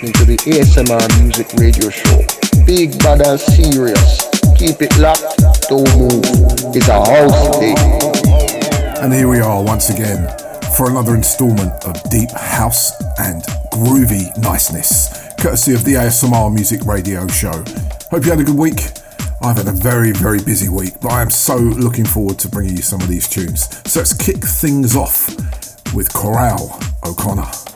listening to the ASMR Music Radio Show. Big and serious. Keep it locked, don't move. It's a house day. And here we are once again for another installment of deep house and groovy niceness, courtesy of the ASMR Music Radio Show. Hope you had a good week. I've had a very, very busy week, but I am so looking forward to bringing you some of these tunes. So let's kick things off with Coral O'Connor.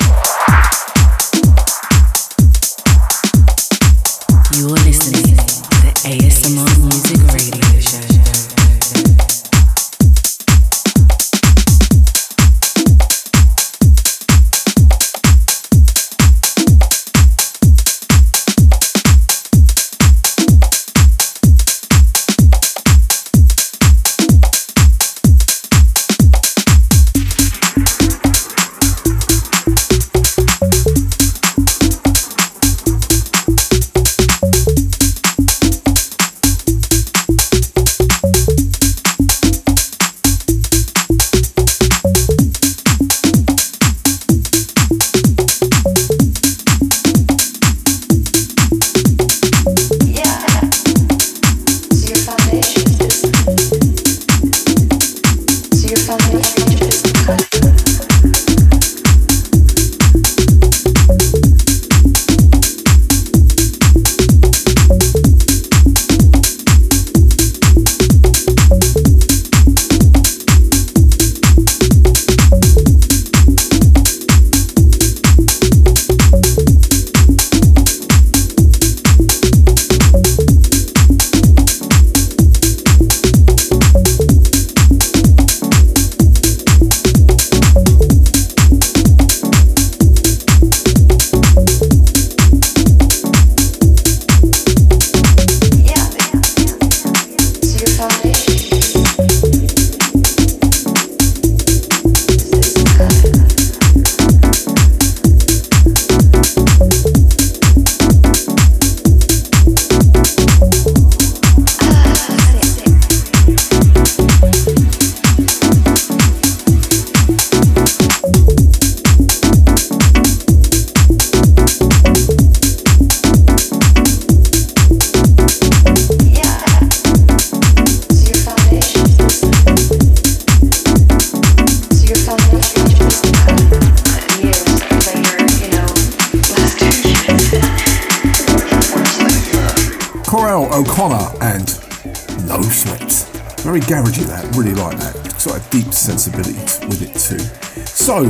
So,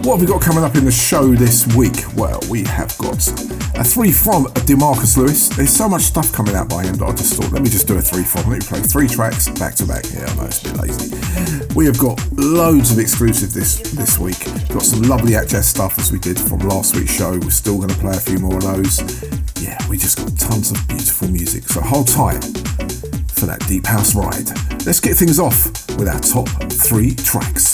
what have we got coming up in the show this week? Well, we have got a three from Demarkus Lewis. There's so much stuff coming out by him that I just thought, let me just do a three from. Let me play three tracks back to back. Yeah, I know it's a bit lazy. We have got loads of exclusive this this week. Got some lovely jazz stuff as we did from last week's show. We're still going to play a few more of those. Yeah, we just got tons of beautiful music. So hold tight for that deep house ride. Let's get things off with our top three tracks.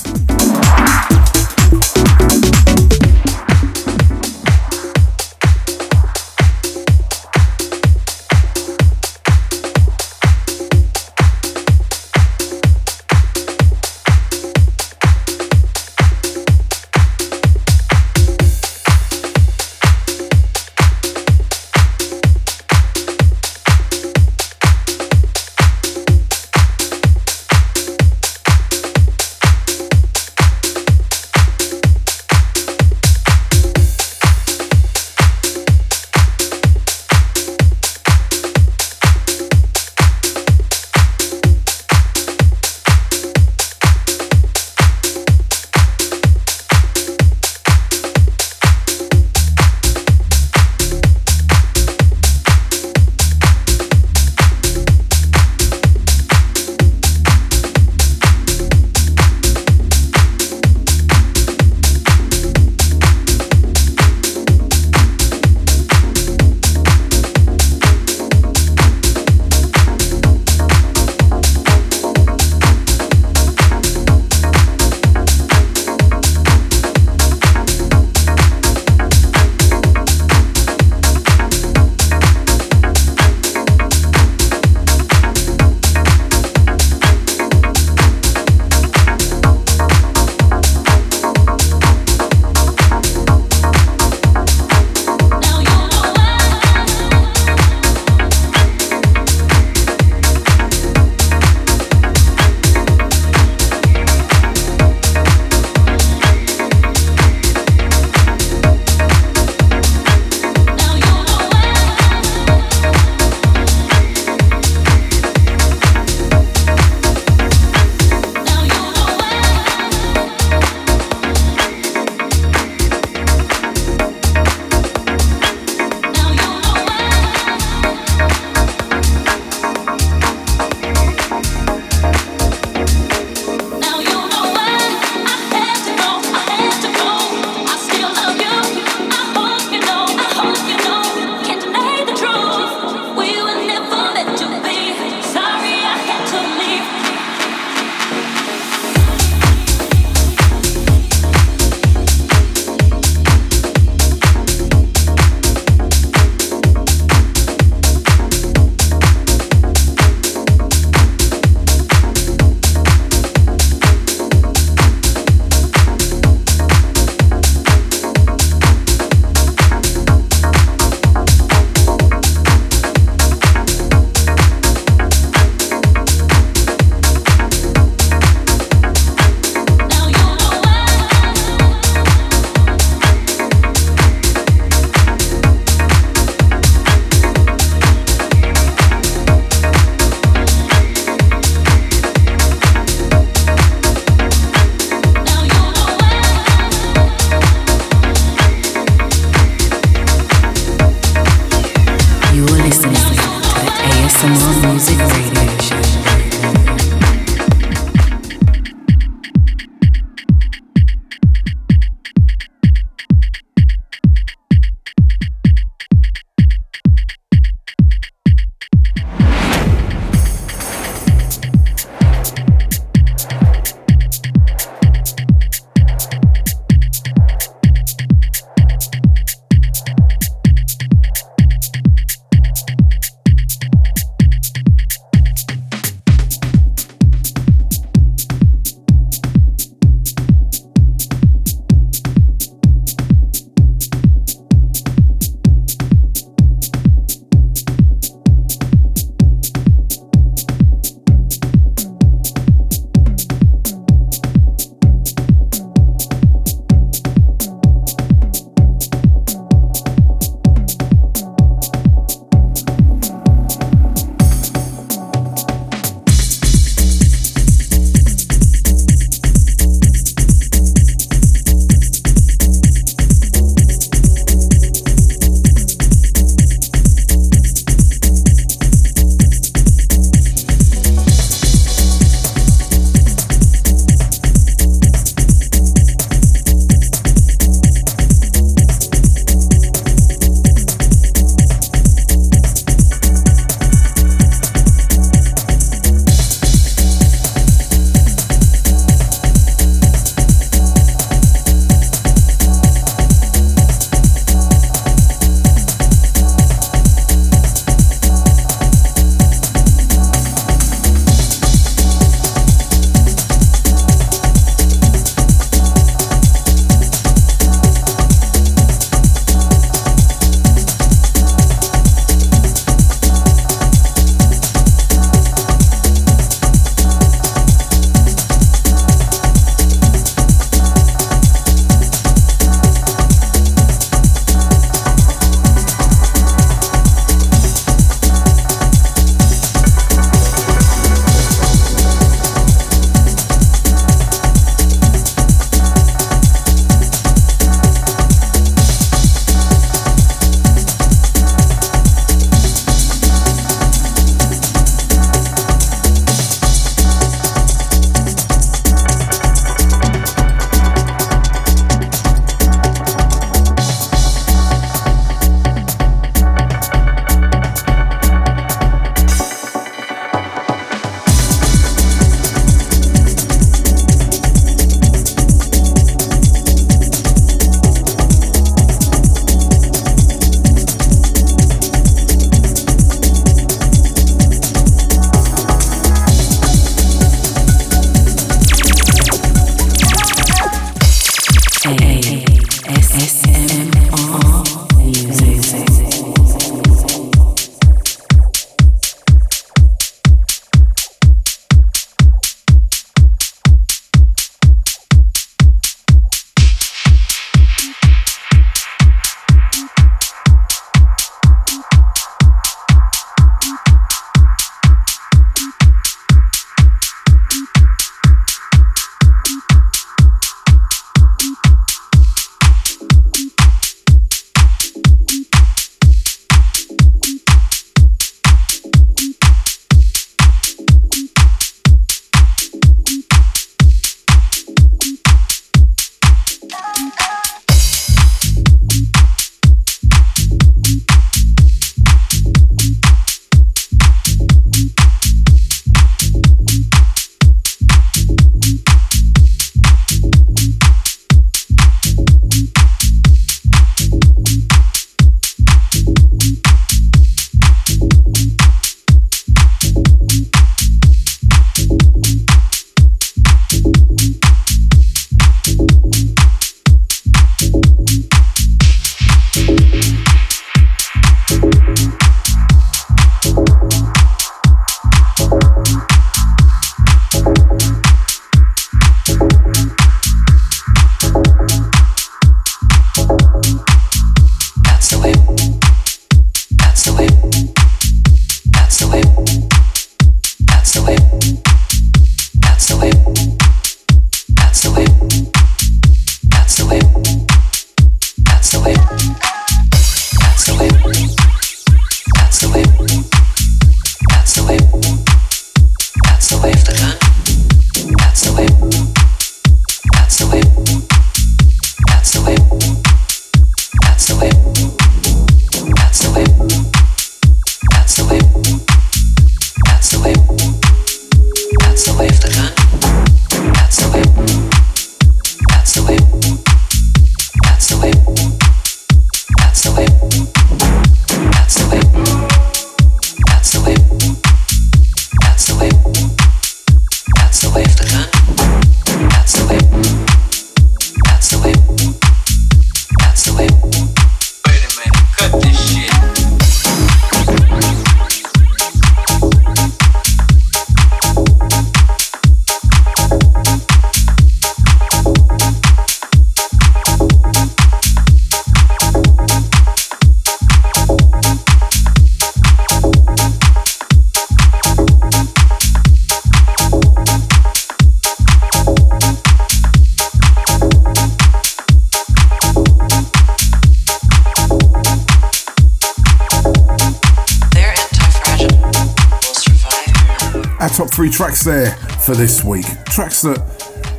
Tracks there for this week. Tracks that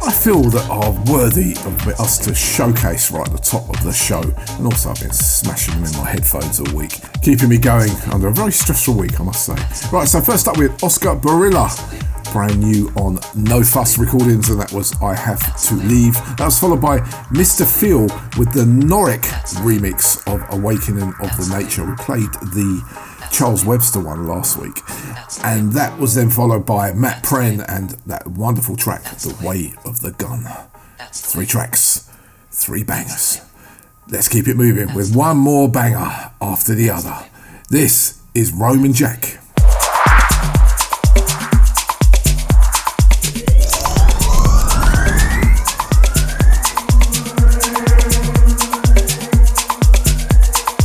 I feel that are worthy of us to showcase right at the top of the show. And also, I've been smashing them in my headphones all week, keeping me going under a very stressful week, I must say. Right, so first up with Oscar Barila, brand new on No Fuss Recordings, and that was I Have to Leave. That was followed by Mr. Fiel with the Norik remix of Awakening of the Nature. We played the Charles Webster one last week. And that was then followed by Matt Prehn and that wonderful track, The Way of the Gun. Three tracks, three bangers. Let's keep it moving with one more banger after the other. This is Roman Jack.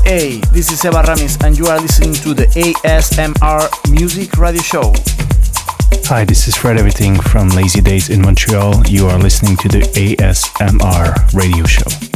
Hey, this is Eva Ramis, and you are listening to the ASMR Music Radio Show. Hi, this is Fred Everything from Lazy Days in Montreal. You are listening to the ASMR Radio Show.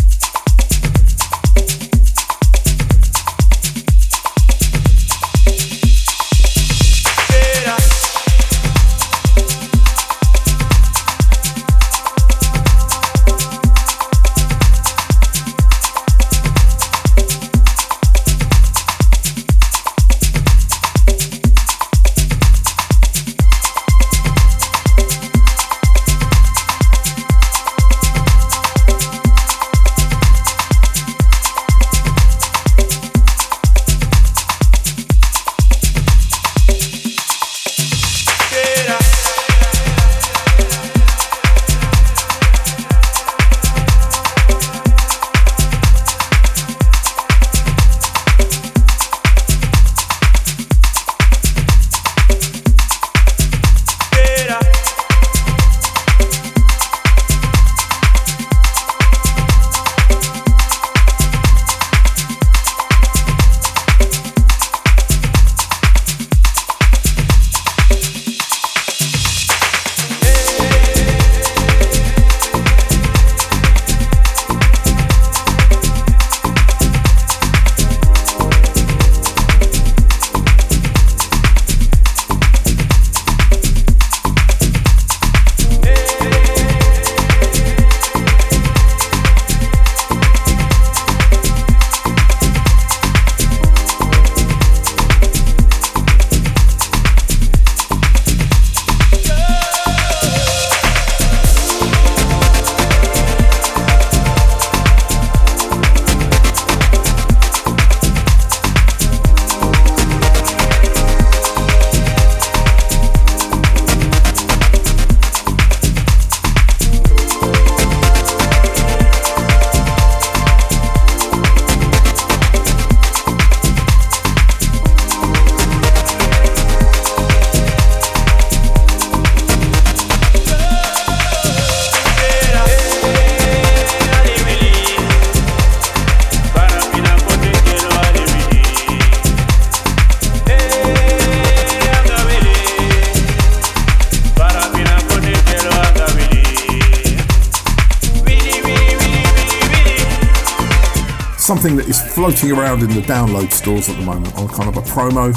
Floating around in the download stores at the moment on kind of a promo.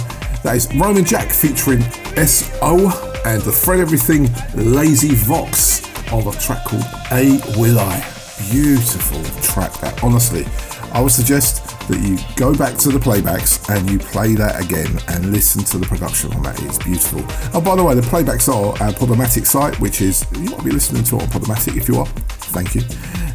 That is Roman Jack featuring Es-Ow and the Fred Everything Lazy Vox of a track called A Will I. Beautiful track that honestly I would suggest that you go back to the playbacks and you play that again and listen to the production on that. It's beautiful. Oh, by the way, the playbacks are our Podomatic site, which is, you might be listening to it on Podomatic if you are. Thank you.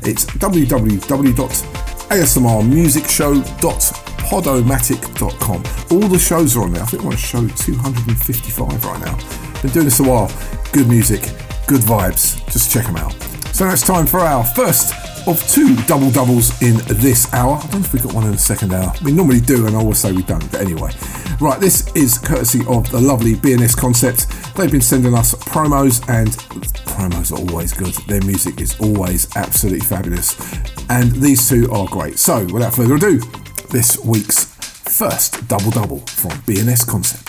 It's www asmrmusicshow.podomatic.com. All the shows are on there. I think we're on show 255 right now. Been doing this a while. Good music, good vibes. Just check them out. So now it's time for our first of two double doubles in this hour. I don't know if we got one in the second hour. We normally do, and I always say we don't, but anyway. Right, this is courtesy of the lovely B&S Concept. They've been sending us promos, and promos are always good. Their music is always absolutely fabulous and these two are great. So, without further ado, this week's first double double from B&S Concept.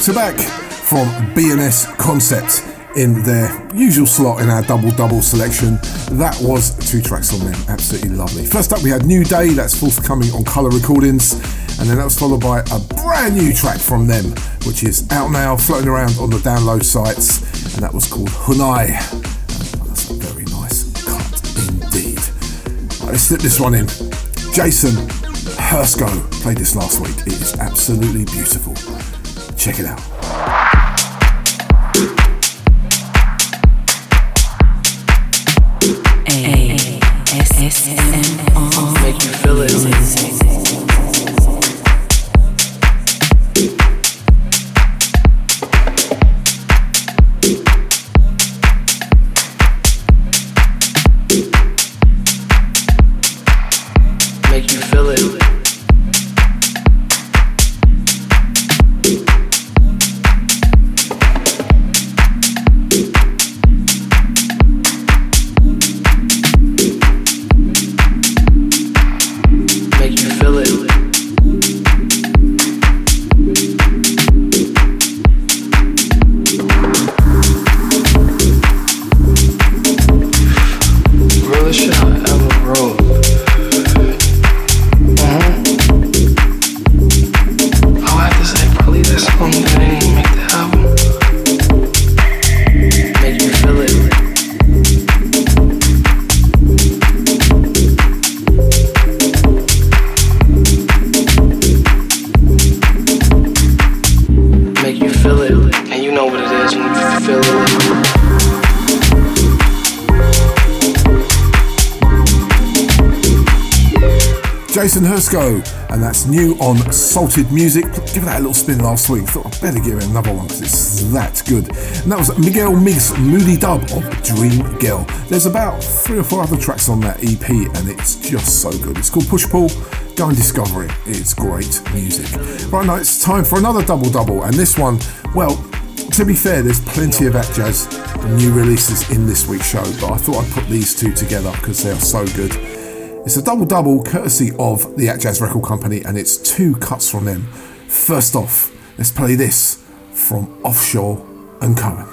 Back to back from B&S Concept in their usual slot in our double double selection. That was two tracks on them, absolutely lovely. First up, we had New Day, that's forthcoming on Colour Recordings, and then that was followed by a brand new track from them, which is out now, floating around on the download sites, and that was called Hunai. That's a very nice cut indeed. Right, let's slip this one in. Jason Hersco played this last week. It is absolutely beautiful. Check it out. Salted Music. Give that a little spin last week. Thought I'd better give it another one because it's that good. And that was Miguel Migs Moody Dub of Dream Girl. There's about three or four other tracks on that EP, and it's just so good. It's called Push Pull. Go and discover it. It's great music. Right now, it's time for another double double, and this one, well, to be fair, there's plenty of that Atjazz new releases in this week's show, but I thought I'd put these two together because they are so good. It's a double double courtesy of the Atjazz Record Company, and it's two cuts from them. First off, let's play this from Offshore and Coen.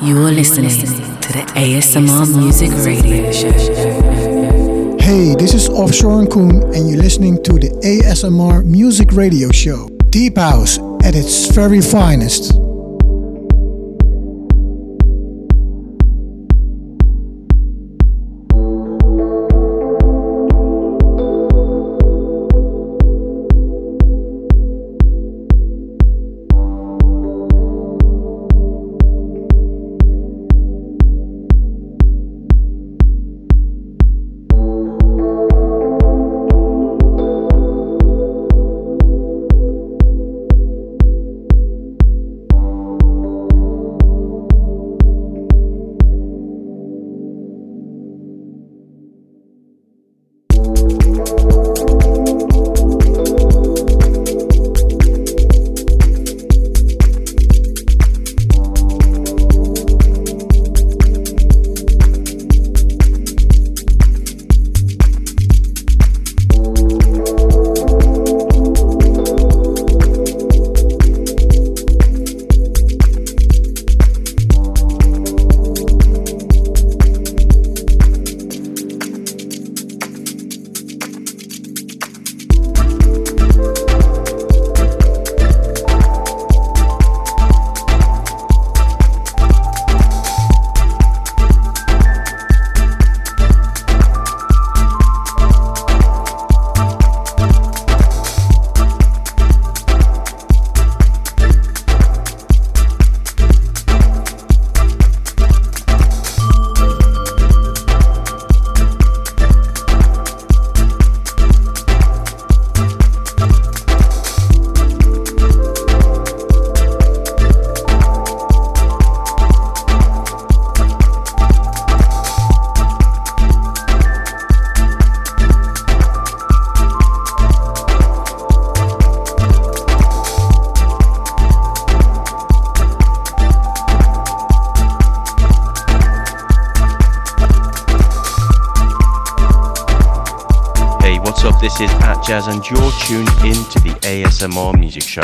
You're listening to the ASMR Music Radio Show. Hey Hey, this is Offshore and Coen, and you're listening to the ASMR Music Radio Show. Deep House at its very finest. Music Show.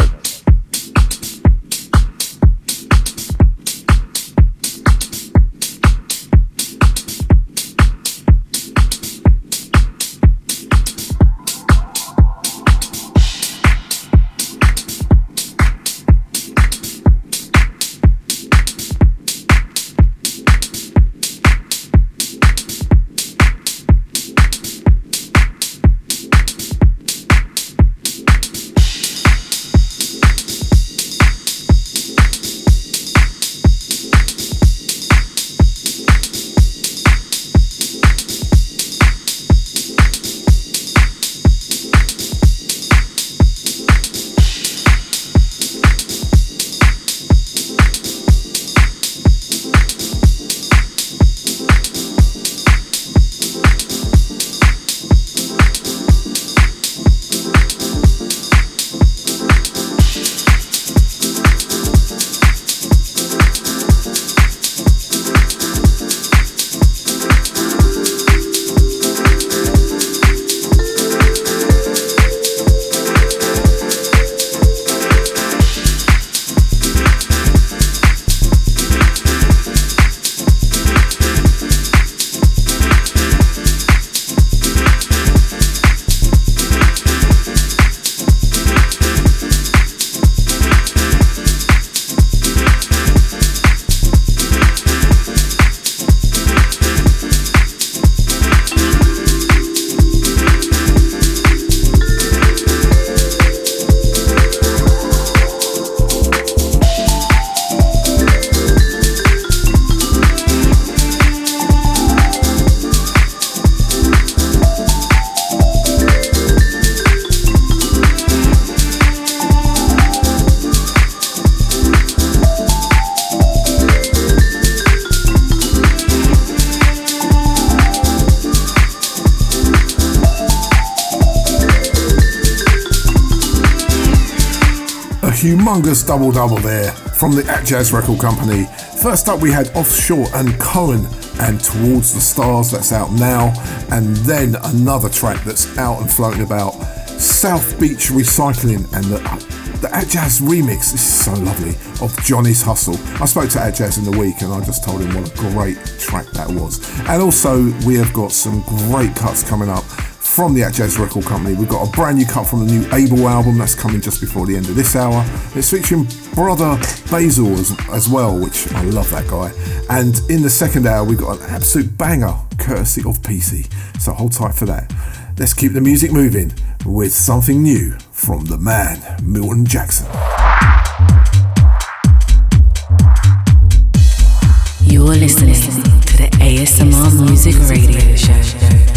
Humongous double double there from the Atjazz Record Company. First up, we had Offshore and Coen and Towards the Stars, that's out now. And then another track that's out and floating about South Beach Recycling and the the Atjazz remix this is so lovely of Johnny's Hustle. I spoke to Atjazz in the week and I just told him what a great track that was. And also, we have got some great cuts coming up from the Atjazz Record Company. We've got a brand new cut from the new Abel album that's coming just before the end of this hour. It's featuring brother Basil as, as well, which I love that guy. And in the second hour, we've got an absolute banger courtesy of Peacey. So hold tight for that. Let's keep the music moving with something new from the man, Milton Jackson. You're listening to the ASMR Music Radio Show.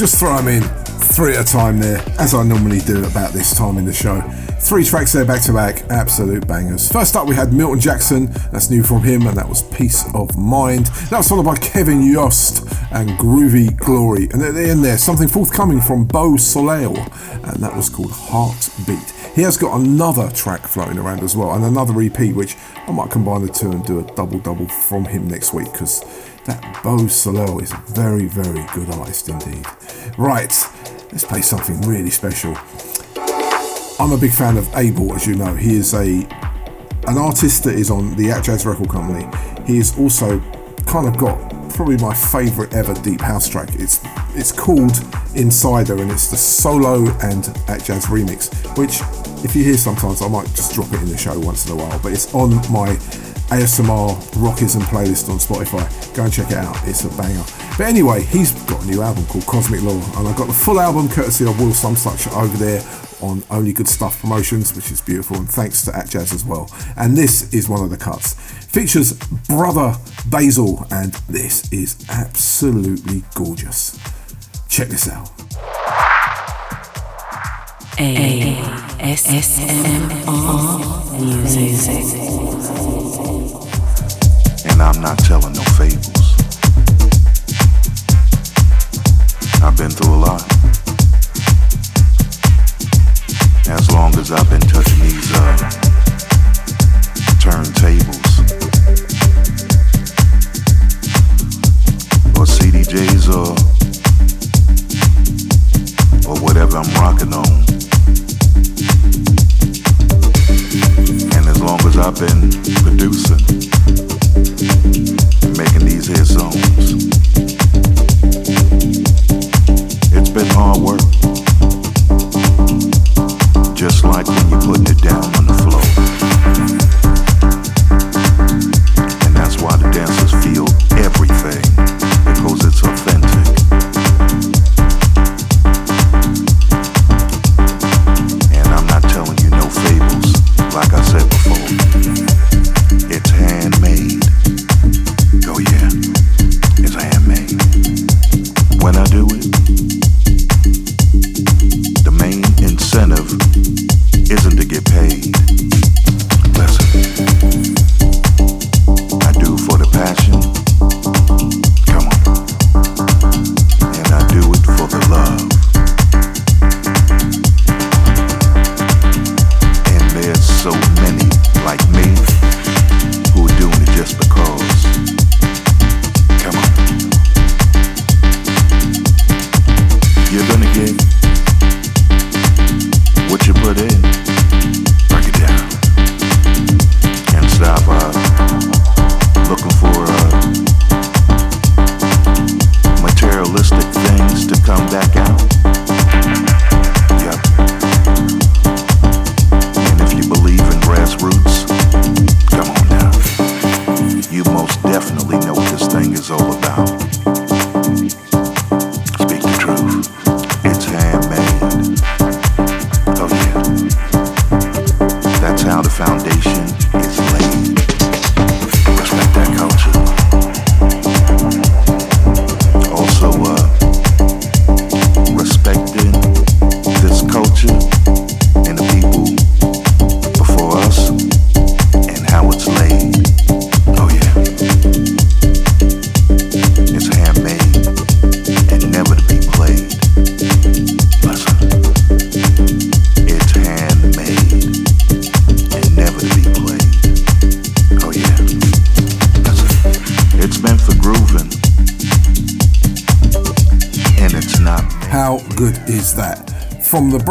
Just throw them in three at a time there, as I normally do about this time in the show. Three tracks there back to back, absolute bangers. First up, we had Milton Jackson, that's new from him, and that was Peace of Mind. That was followed by Kevin Yost and Groovy Glory. And at the end there, something forthcoming from Beau Soleil, and that was called Heartbeat. He has got another track floating around as well, and another EP, which I might combine the two and do a double double from him next week because that Beau Soleil is a very, very good artist indeed. Right, let's play something really special. I'm a big fan of Abel, as you know. He is a an artist that is on the Atjazz Record Company. He is also kind of got probably my favourite ever deep house track. It's it's called Insider and it's the solo and Atjazz remix, which if you hear sometimes I might just drop it in the show once in a while, but it's on my ASMR Rockism playlist on Spotify. Go and check it out, it's a banger. But anyway, he's got a new album called Cosmic Law, and I've got the full album courtesy of Will Such over there on Only Good Stuff Promotions, which is beautiful, and thanks to Atjazz as well. And this is one of the cuts. Features Brother Basil, and this is absolutely gorgeous. Check this out. ASMR music and I'm not telling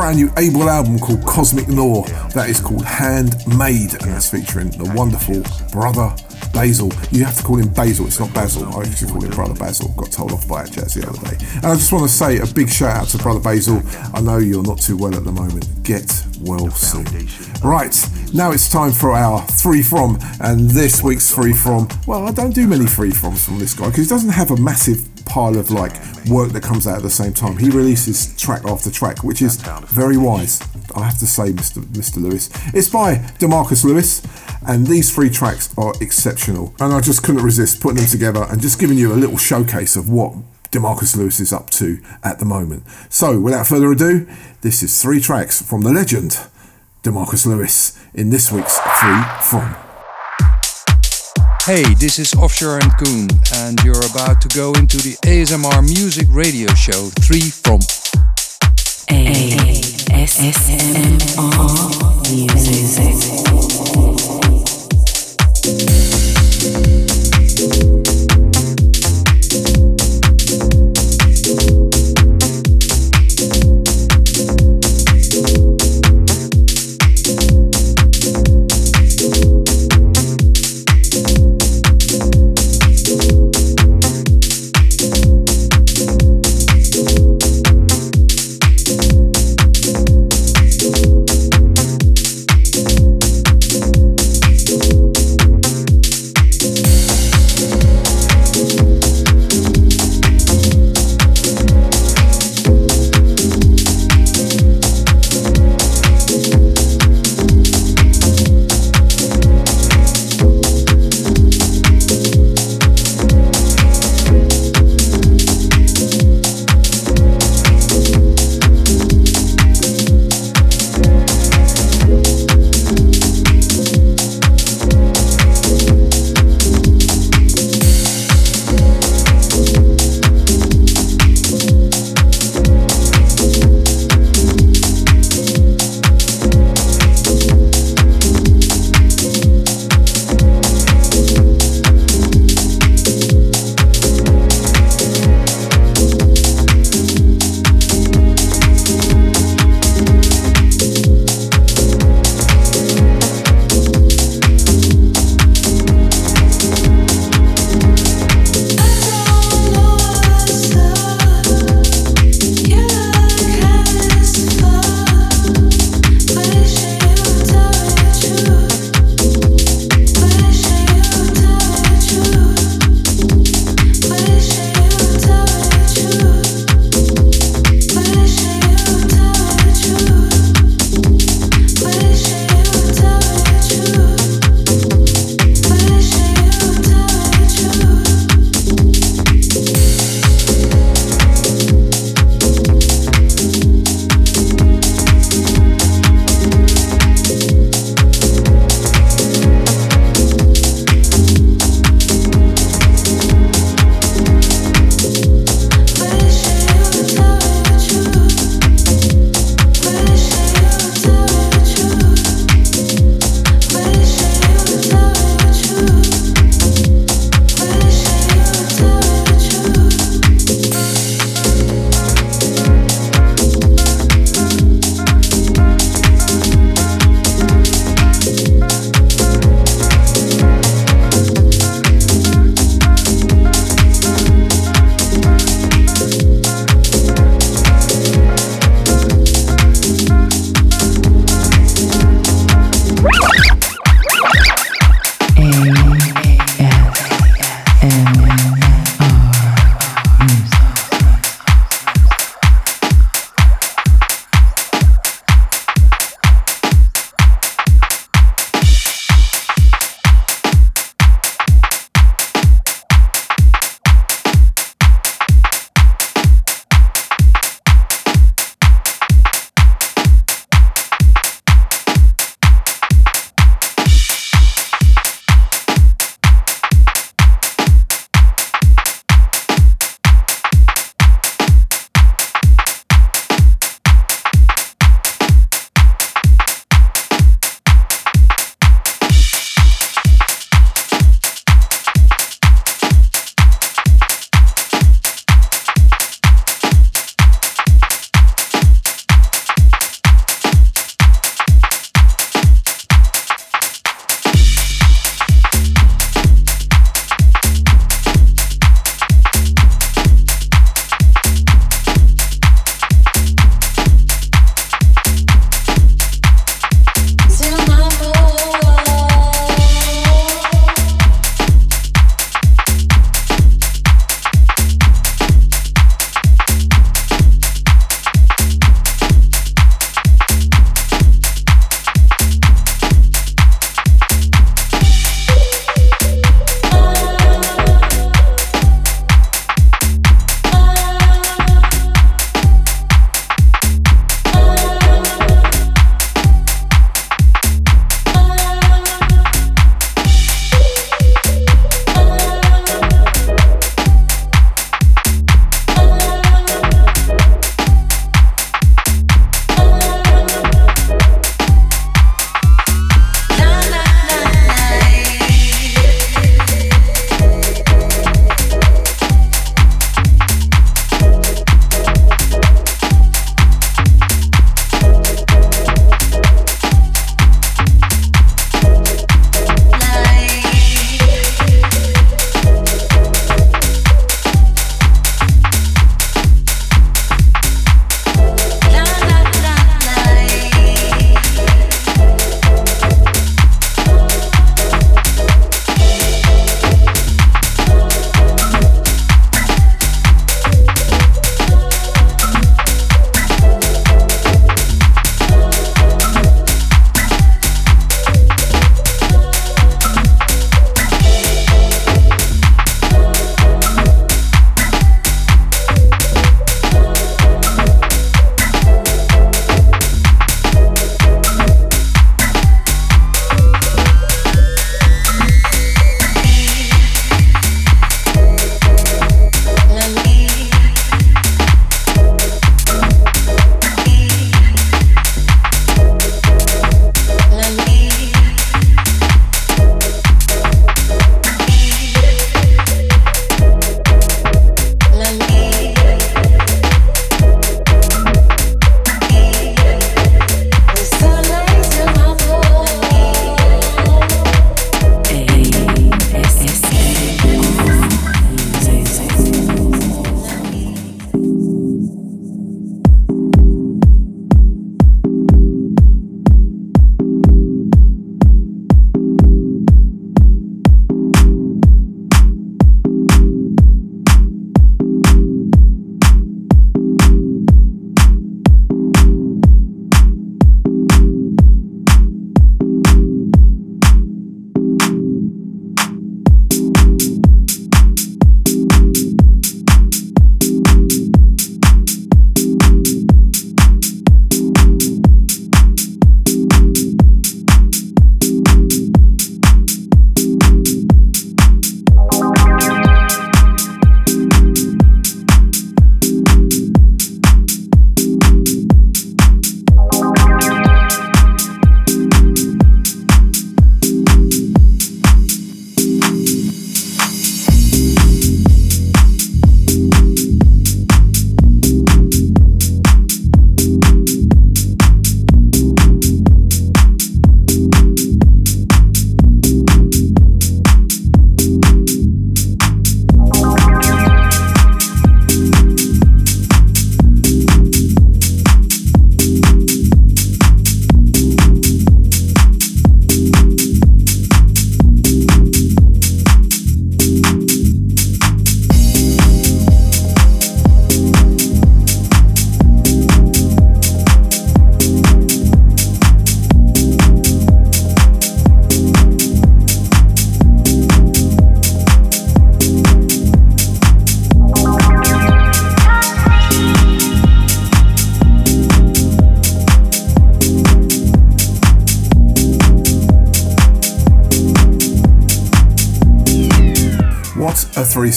brand new Abel album called Cosmic Noir, that is called Handmade, and that's featuring the wonderful brother Basil. You have to call him Basil, it's not Basil. I used to call him Brother Basil. Got told off by Atjazz the other day. And I just want to say a big shout out to Brother Basil. I know you're not too well at the moment. Get well soon. Right, now it's time for our three from, and this week's three from. Well, I don't do many free froms from this guy because he doesn't have a massive pile of like work that comes out at the same time. He releases track after track, which is very wise. I have to say, Mr. Mr. Lewis. It's by Demarkus Lewis, and these three tracks are exceptional. And I just couldn't resist putting them together and just giving you a little showcase of what Demarkus Lewis is up to at the moment. So, without further ado, this is three tracks from the legend Demarkus Lewis in this week's Free From. Hey, this is Offshore and Coen, and you're about to go into the ASMR Music Radio Show 3 from ASMR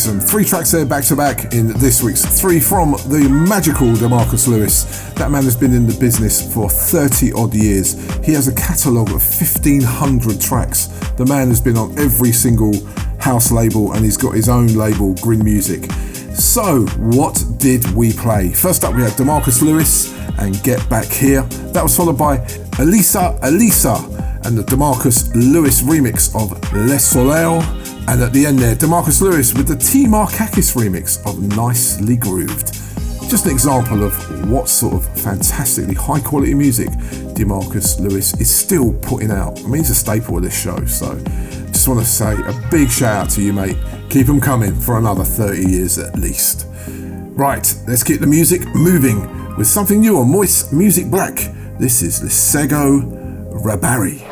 threesome. Three tracks there back to back in this week's Three from the magical Demarkus Lewis. That man has been in the business for 30 odd years. He has a catalogue of 1,500 tracks. The man has been on every single house label and he's got his own label, Grin Music. So, what did we play? First up, we had Demarkus Lewis and Get Back Here. That was followed by Elisa Elisa and the Demarkus Lewis remix of Les Soleil. And at the end there, Demarkus Lewis with the T Markakis remix of Nicely Grooved. Just an example of what sort of fantastically high quality music Demarkus Lewis is still putting out. I mean, he's a staple of this show, so just want to say a big shout out to you, mate. Keep them coming for another 30 years at least. Right, let's keep the music moving with something new on Moist Music Black. This is Lesego Rabanye.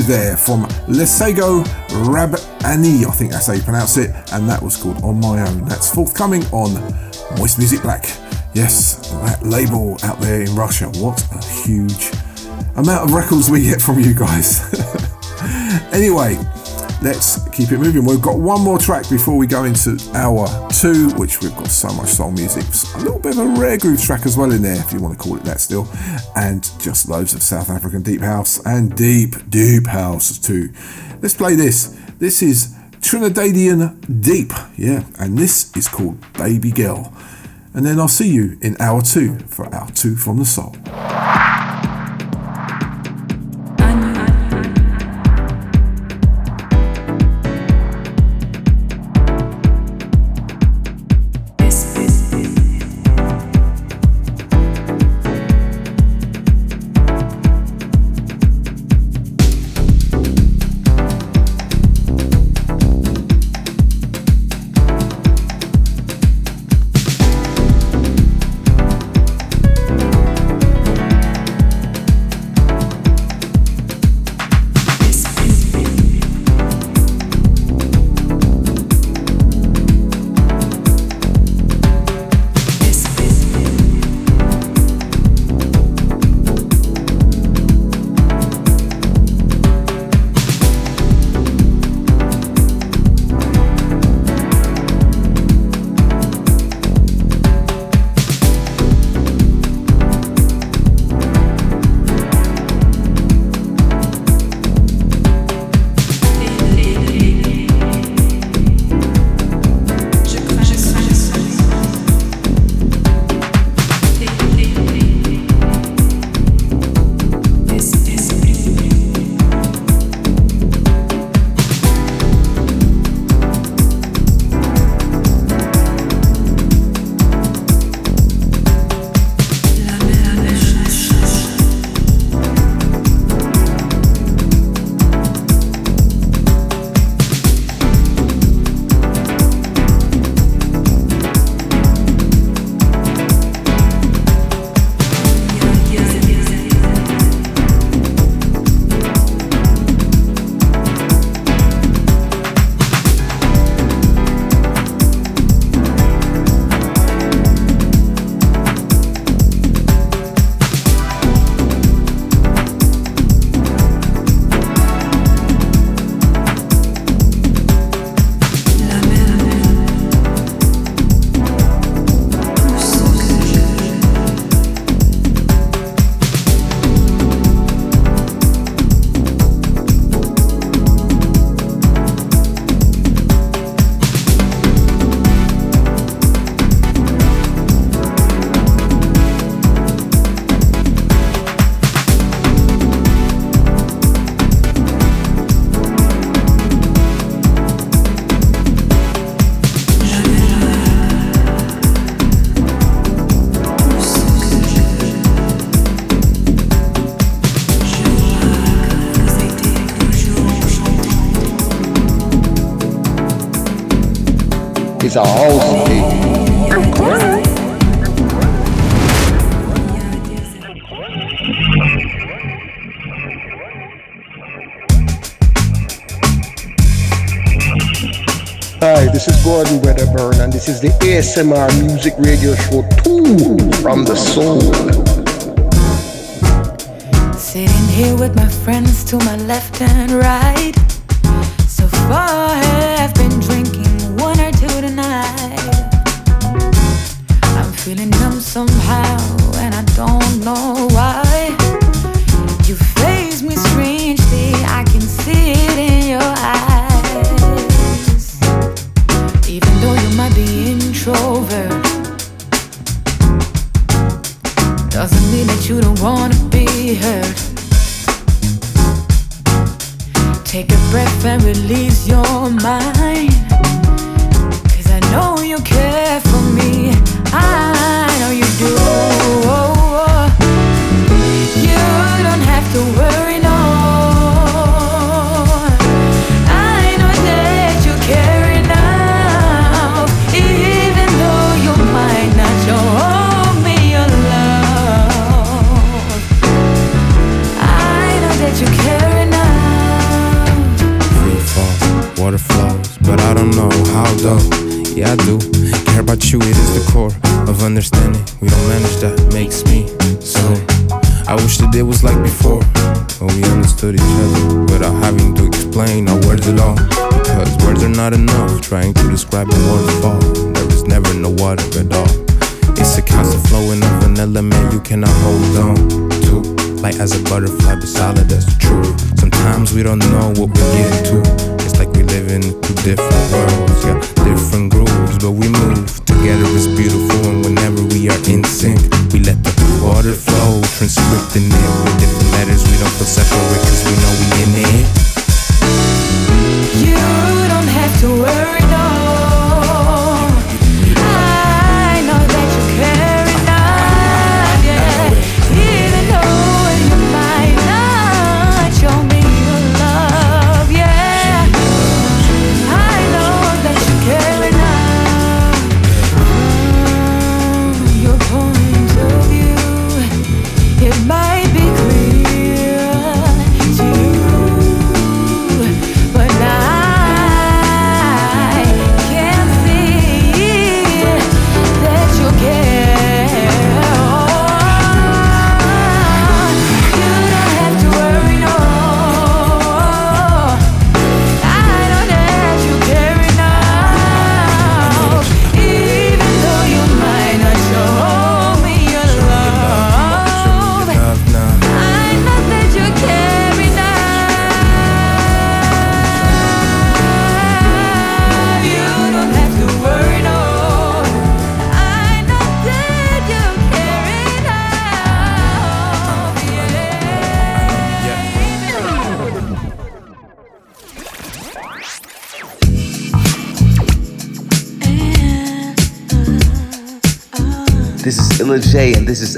New there from Lesego Rabanye, I think that's how you pronounce it, and that was called On My Own. That's forthcoming on Moist Music Black. Yes, that label out there in Russia. What a huge amount of records we get from you guys. anyway, let's keep it moving. We've got one more track before we go into hour two, which we've got so much soul music. A little bit of a rare groove track as well in there, if you want to call it that still. And just loads of South African deep house and deep, deep house too. Let's play this. This is Trinidadian Deep, yeah, and this is called Baby Girl. And then I'll see you in hour two for hour two from the soul. Hi, this is Gordon Wedderburn, and this is the ASMR Music Radio Show 2 from the Soul. Sitting here with my friends to my left and right. So far, I've been drinking one or two tonight. I'm feeling numb somehow, and I don't know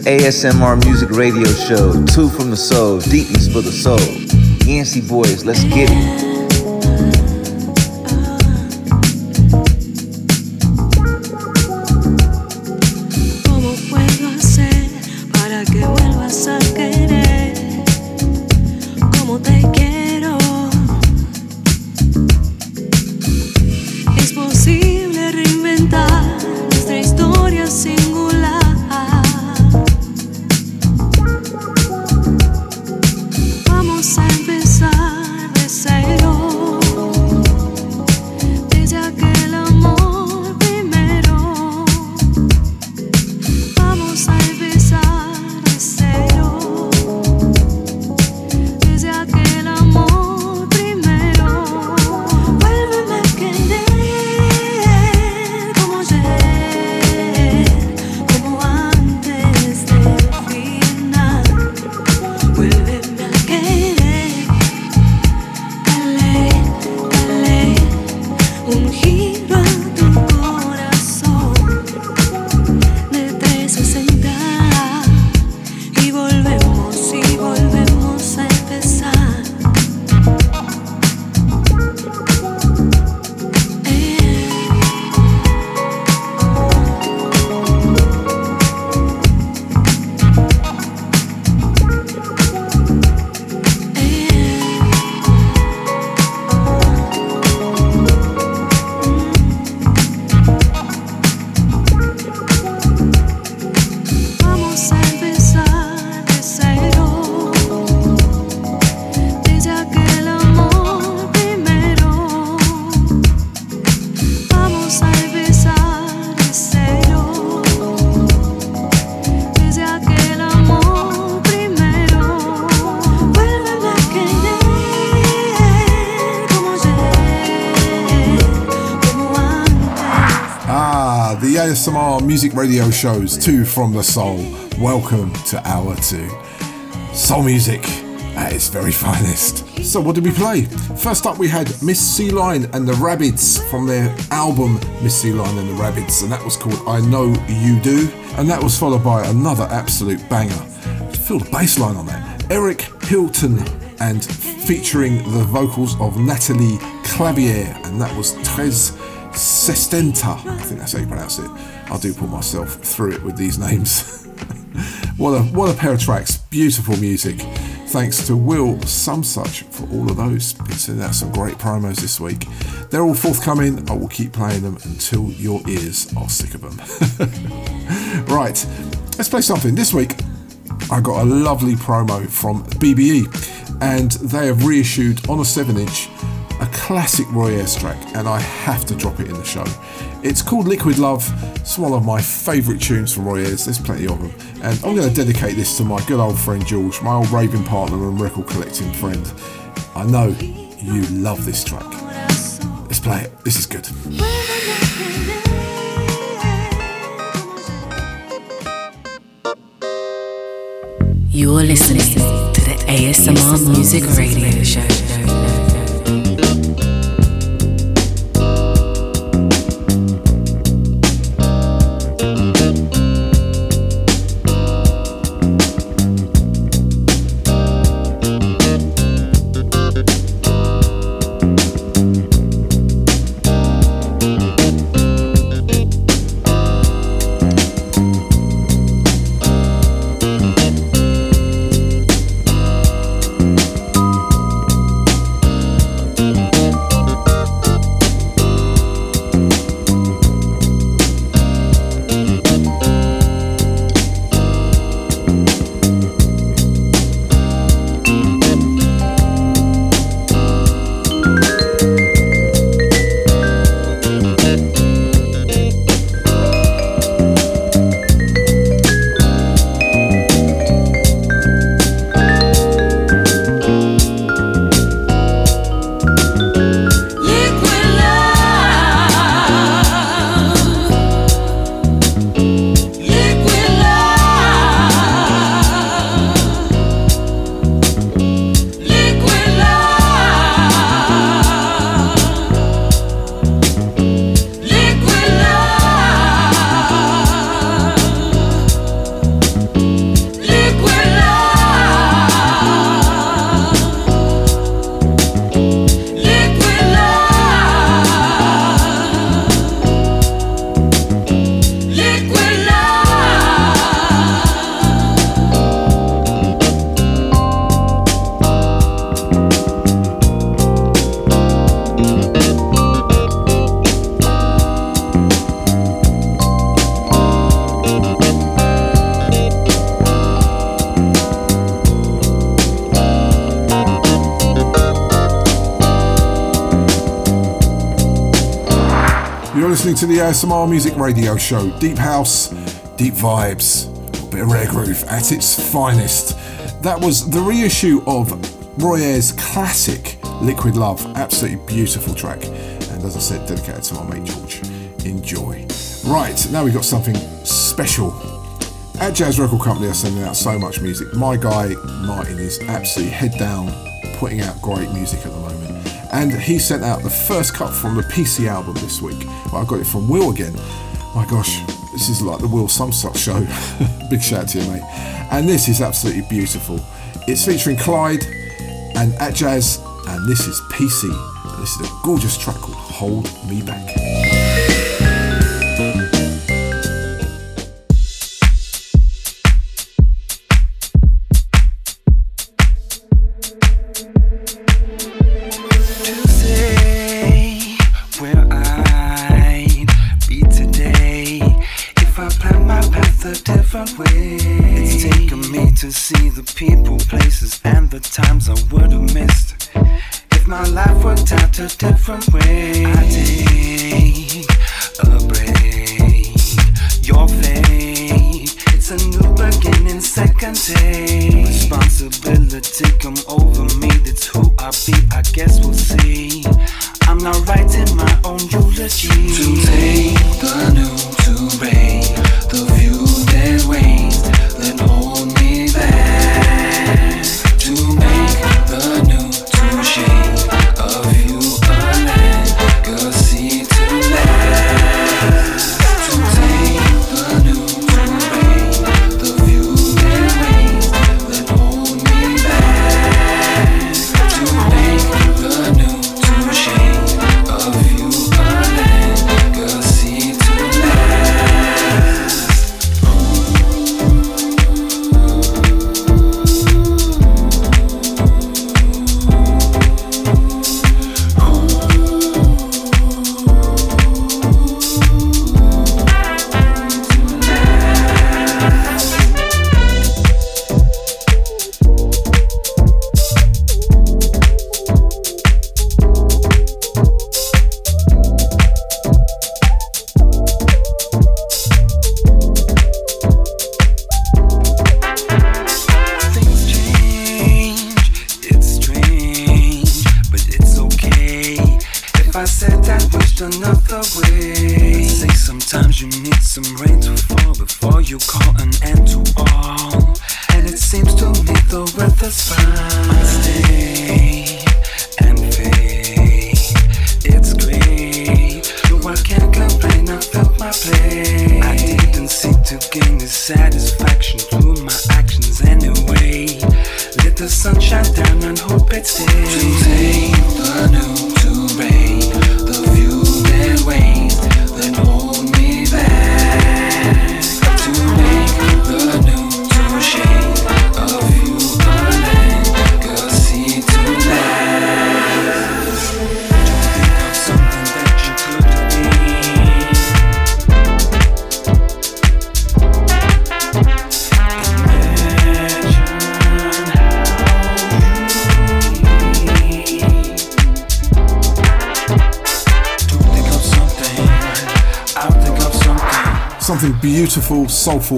ASMR Music Radio Show, two from the soul, deepness for the soul. Yancy Boys, let's get it. Music radio shows, two from the soul. Welcome to hour two. Soul music at its very finest. So, what did we play? First up, we had Miss C-Line and the Rabidz from their album Miss C-Line and the Rabidz, and that was called I Know You Do. And that was followed by another absolute banger. Feel the bass line on that. Eric Hilton and featuring the vocals of Natalia Clavier, and that was Tres Sestenta. I think that's how you pronounce it. I do put myself through it with these names. what a what a pair of tracks! Beautiful music. Thanks to Will Such for all of those. Been sending out some great promos this week. They're all forthcoming. I will keep playing them until your ears are sick of them. right, let's play something. This week, I got a lovely promo from BBE, and they have reissued on a 7 inch a classic Roy Ayers track, and I have to drop it in the show. It's called Liquid Love. It's one of my favourite tunes from Roy Ayers. There's plenty of them, and I'm going to dedicate this to my good old friend George, my old raving partner and record collecting friend. I know you love this track. Let's play it. This is good. You're listening to the ASMR Music Radio Show. To the ASMR Music Radio Show. Deep house, deep vibes, a bit of rare groove at its finest. That was the reissue of Roy Ayers' classic Liquid Love. Absolutely beautiful track. And as I said, dedicated to my mate George. Enjoy. Right, now we've got something special. Atjazz Record Company are sending out so much music. My guy Martin is absolutely head down putting out great music at the and he sent out the first cut from the Peacey album this week. Well, I got it from Will again. My gosh, this is like the Will Sumsuck show. Big shout out to you, mate. And this is absolutely beautiful. It's featuring Clyde and Atjazz, and this is Peacey. And this is a gorgeous track called Hold Me Back.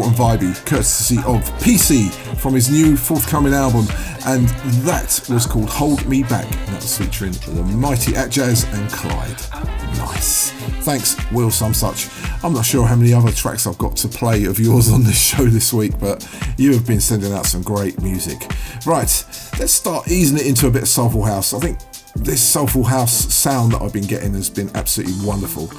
And vibey, courtesy of Peacey from his new forthcoming album, and that was called Hold Me Back. And that was featuring the mighty Atjazz and Clyde. Nice. Thanks, Will Such. I'm not sure how many other tracks I've got to play of yours on this show this week, but you have been sending out some great music. Right, let's start easing it into a bit of soulful house. I think this soulful house sound that I've been getting has been absolutely wonderful.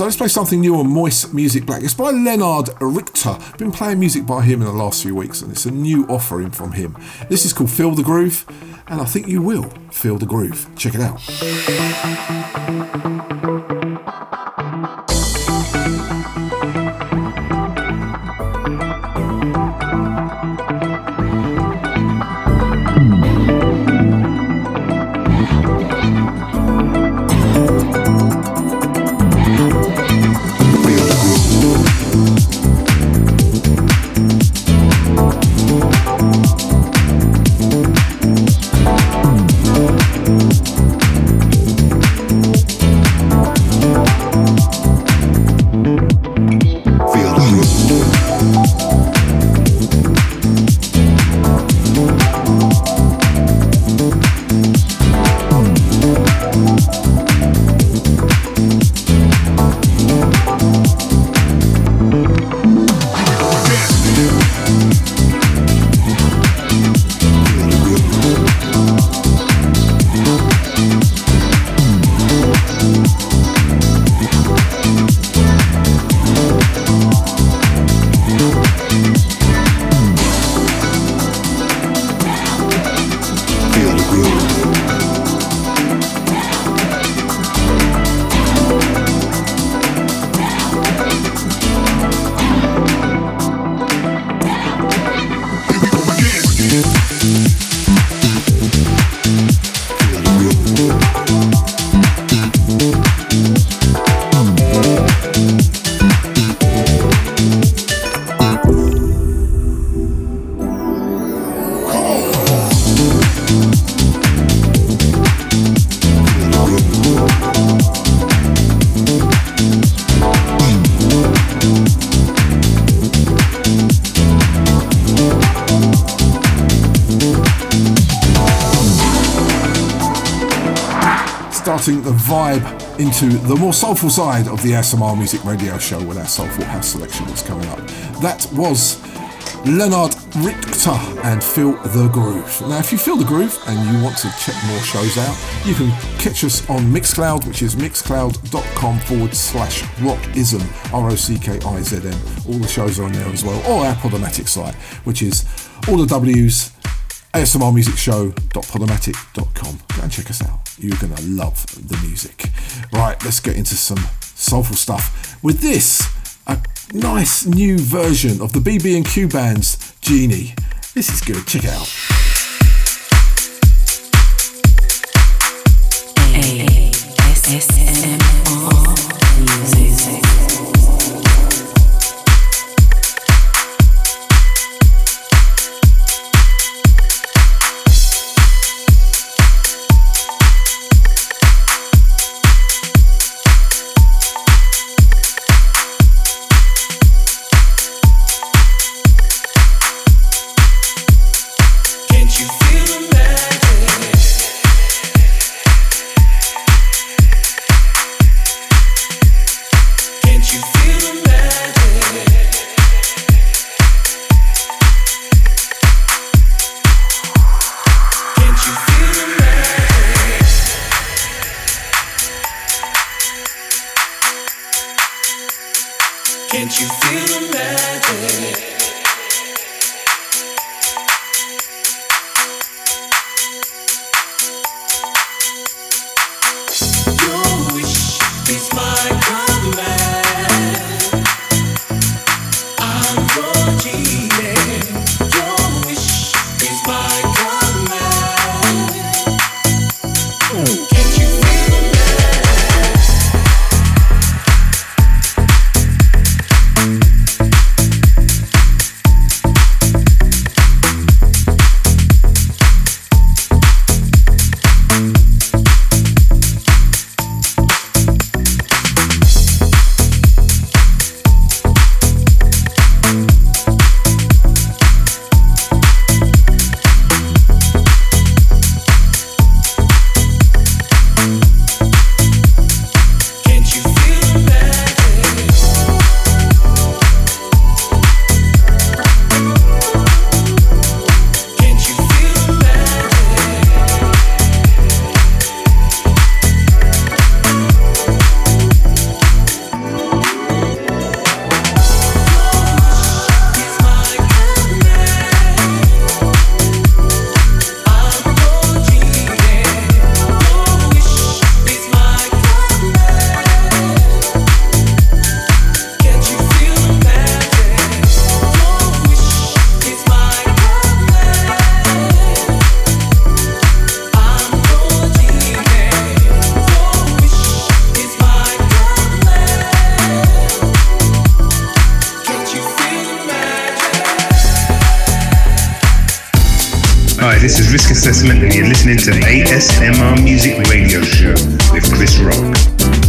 So let's play something new on Moist Music Black. It's by Lennart Richter. Been playing music by him in the last few weeks, and it's a new offering from him. This is called Feel the Groove, and I think you will feel the groove. Check it out. Into the more soulful side of the SMR Music Radio Show with our soulful house selection that's coming up. That was Lennart Richter and Feel the Groove. Now, if you feel the groove and you want to check more shows out, you can catch us on Mixcloud, which is mixcloud.com forward slash rockizm, R O C K I Z M. All the shows are on there as well, or our Podomatic site, which is all the W's asmrmusicshow.podomatic.com. Go and check us out. You're going to love the music. Right, let's get into some soulful stuff. With this, a nice new version of the BB&Q band's Genie. This is good. Check it out. Risk Assessment, and you're listening to ASMR Music Radio Show with Chris Rock.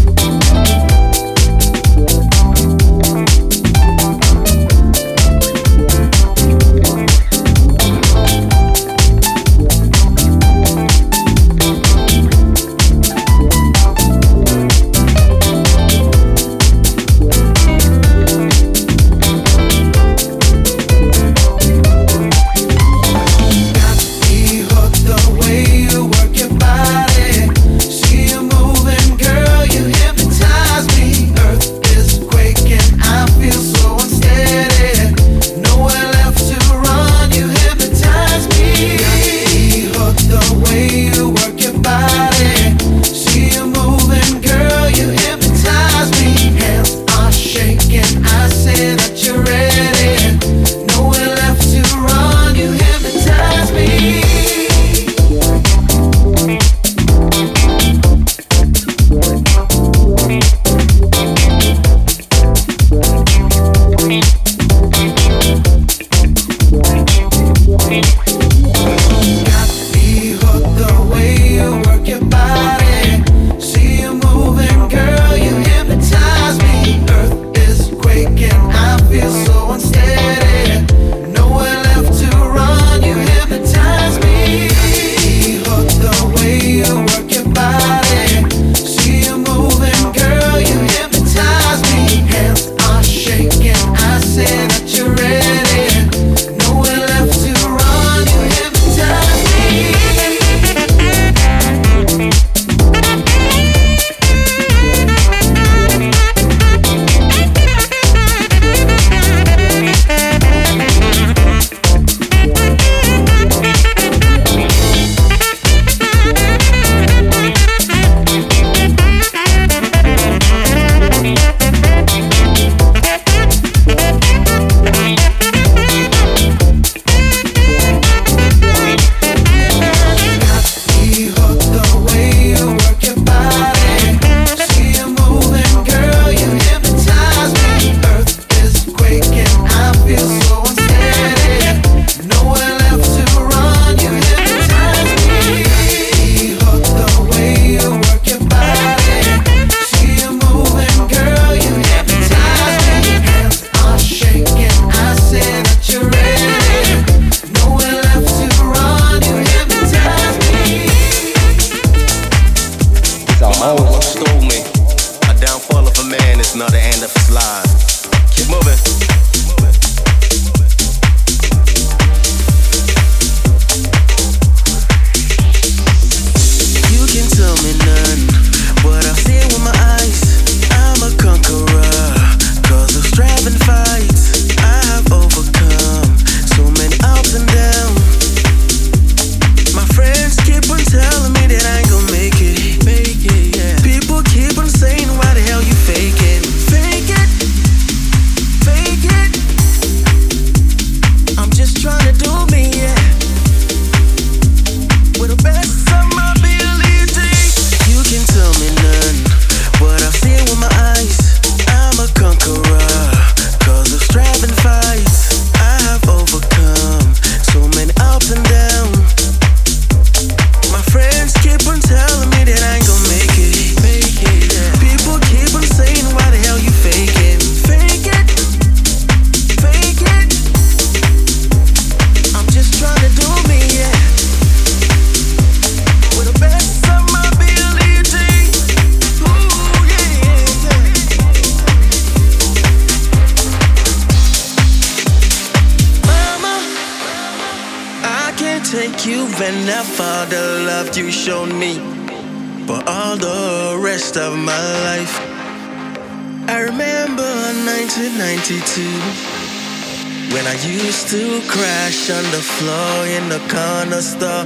Used to crash on the floor in the corner store.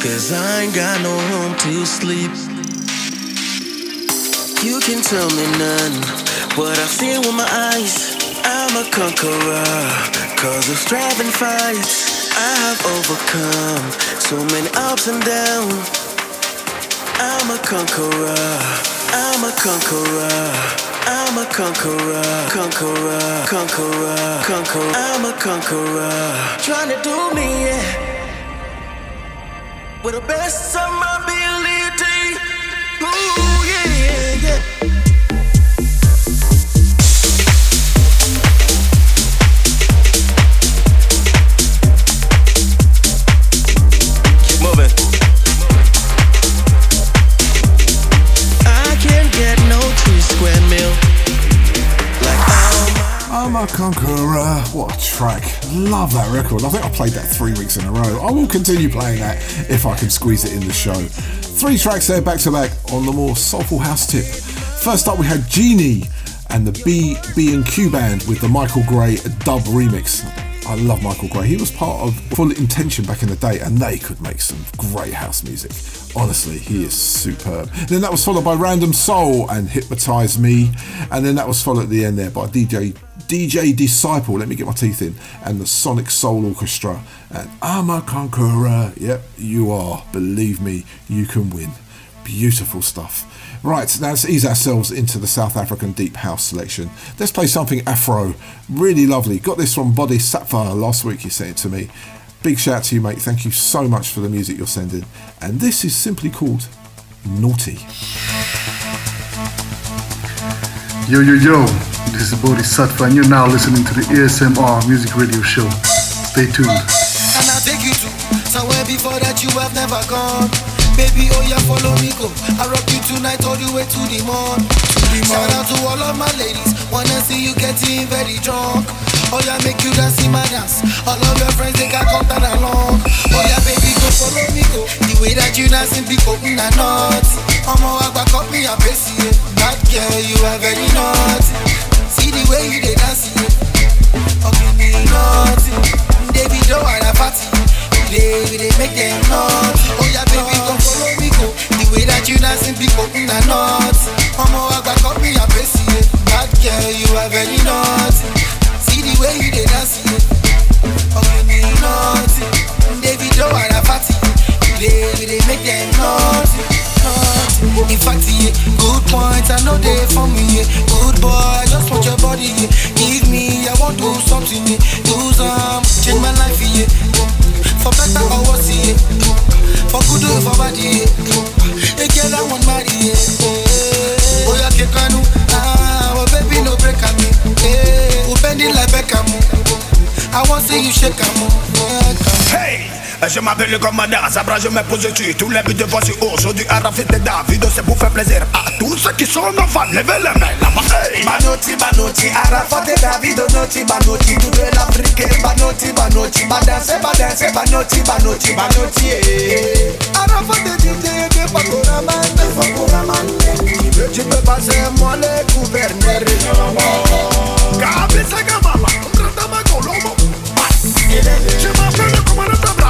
Cause I ain't got no home to sleep. You can tell me none, what I've seen with my eyes. I'm a conqueror, cause of striving fights. I have overcome so many ups and downs. I'm a conqueror, I'm a conqueror. I'm a conqueror, conqueror, conqueror, conqueror. I'm a conqueror. Trying to do me, yeah. With the best of my ability. Ooh, yeah, yeah, yeah. Track. Love that record. I think I played that three weeks in a row. I will continue playing that if I can squeeze it in the show. Three tracks there back to back on the more soulful house tip. First up we had Genie and the B B and Q band with the Michael Gray dub remix. I love Michael Gray. He was part of Full Intention back in the day, and they could make some great house music. Honestly, he is superb. Then that was followed by Random Soul and Hypnotize Me, and then that was followed at the end there by DJ DJ Disciple. Let me get my teeth in, and the Sonic Soul Orchestra. And I'm a conqueror. Yep, you are. Believe me, you can win. Beautiful stuff. Right, now let's ease ourselves into the South African Deep House selection. Let's play something Afro. Really lovely. Got this from Boddhi Satva last week, you sent it to me. Big shout out to you, mate. Thank you so much for the music you're sending. And this is simply called Naughty. Yo, yo, yo, this is Boddhi Satva, and you're now listening to the ASMR Music Radio Show. Stay tuned. And I'll take you to somewhere before that you have never gone. Baby, oh yeah, follow me, go. I rock you tonight all the way to the morn. Shout out to all of my ladies, wanna see you getting very drunk. Oh yeah, make you dance in my dance. All of your friends they got come down along. Oh yeah, baby, go follow me, go. The way that you dancing, be open and not. Omo agba cut me a pace, yeah. That girl, you are very naughty. See the way you dey dance, yeah. Okay, me naughty. David, don't wanna party. We dey, we make them naughty. Oh yeah, baby, go The way that you and me a yeah. That girl, you are very naughty. See the way you dance. We dey, we dey make them naughty. In fact, yeah, good I know they for me. Good boy, I just want your body. Give me, I want do something. Do some, change my life, yeah. For better or worse, yeah. For good or for bad, yeah. Hey, girl, I want marry, yeah. Oh, yeah, kekanu, ah, oh, baby, no break on me, yeah. Oh, bend it like Beckham, I want see you shake 'em, yeah. Hey! Je m'appelle le commandant, Zabra, je me pose dessus. Tous les buts de voici aujourd'hui à Rafit et David, c'est pour faire plaisir à tous ceux qui sont enfants. Levez les mains là-bas. Banoti, Banoti, Arafat et David, Noti, Banoti, tout de l'Afrique, Banoti, Banoti, Badanse, Badanse, Banoti, Banoti, Banoti, eh. Arafat et DJ, que Fakoraman, Fakoraman, Tu peux passer moi les gouverneurs Kabisa Gamama, Ndratama Kolomo Je m'appelle le commandant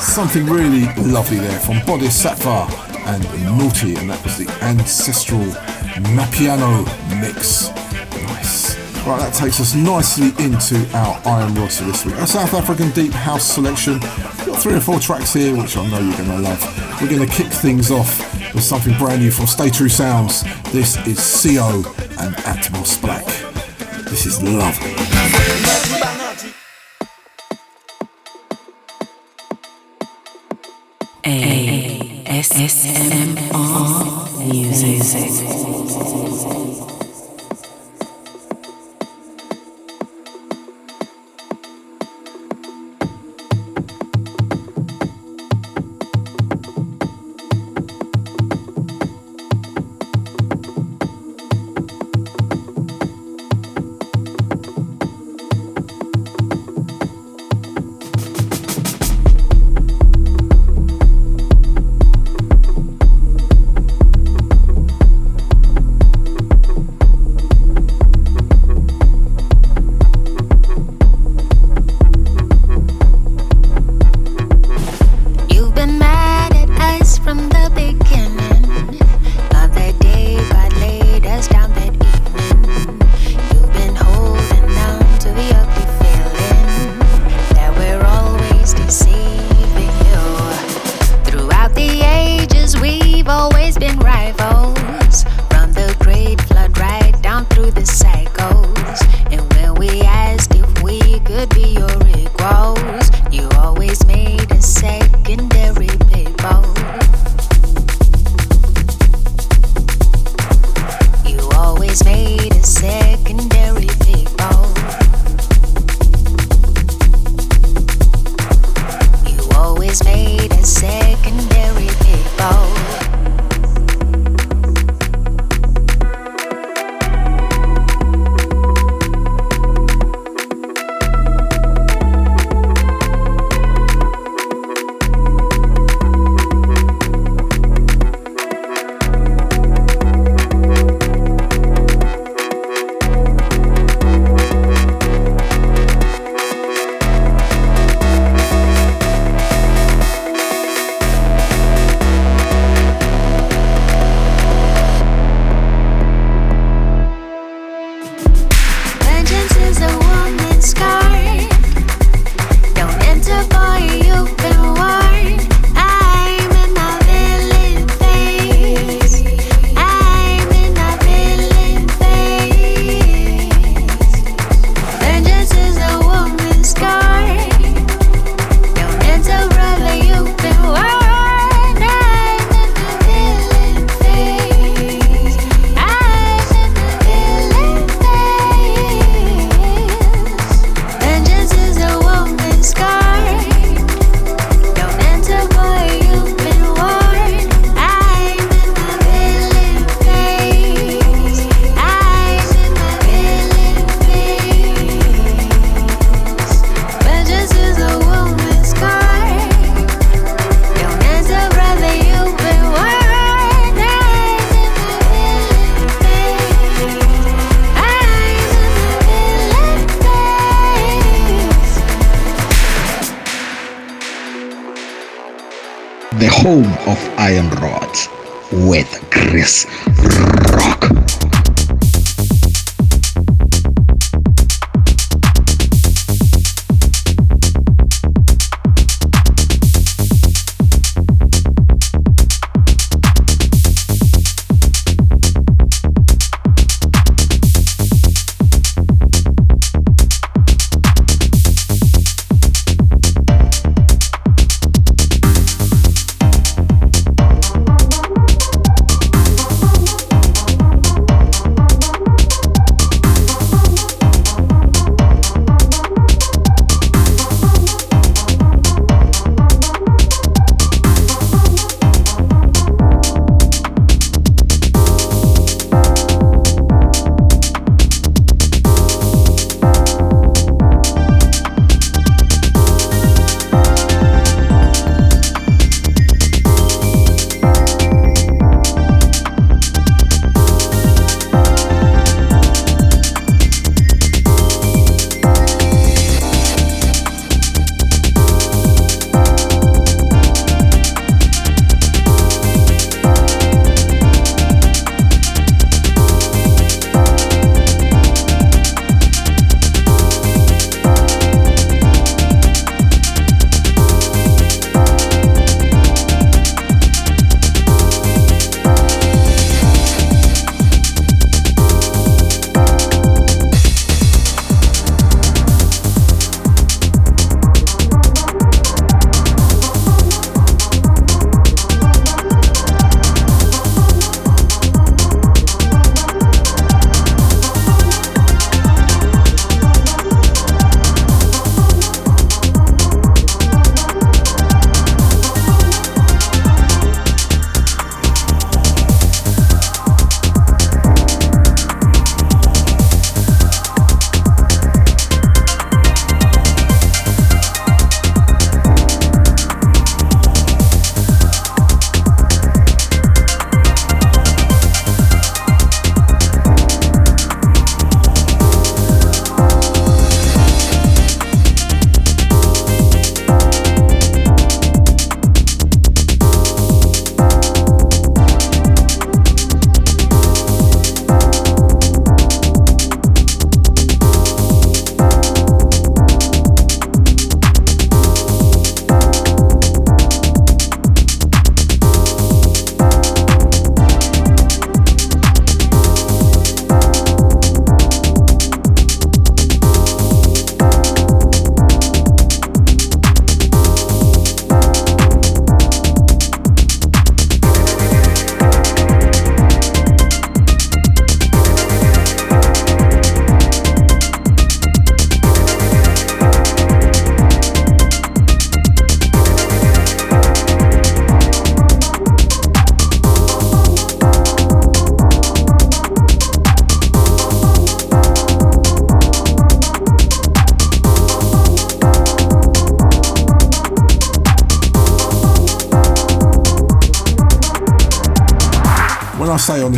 Something really lovely there from Satva and Naughty, and that was the ancestral Amapiano mix. Right, that takes us nicely into our Iron Roster this week. A South African Deep House selection. We've got three or four tracks here, which I know you're going to love. We're going to kick things off with something brand new from Stay True Sounds. This is Sio and Atmos Blaq. This is lovely. ASMR music.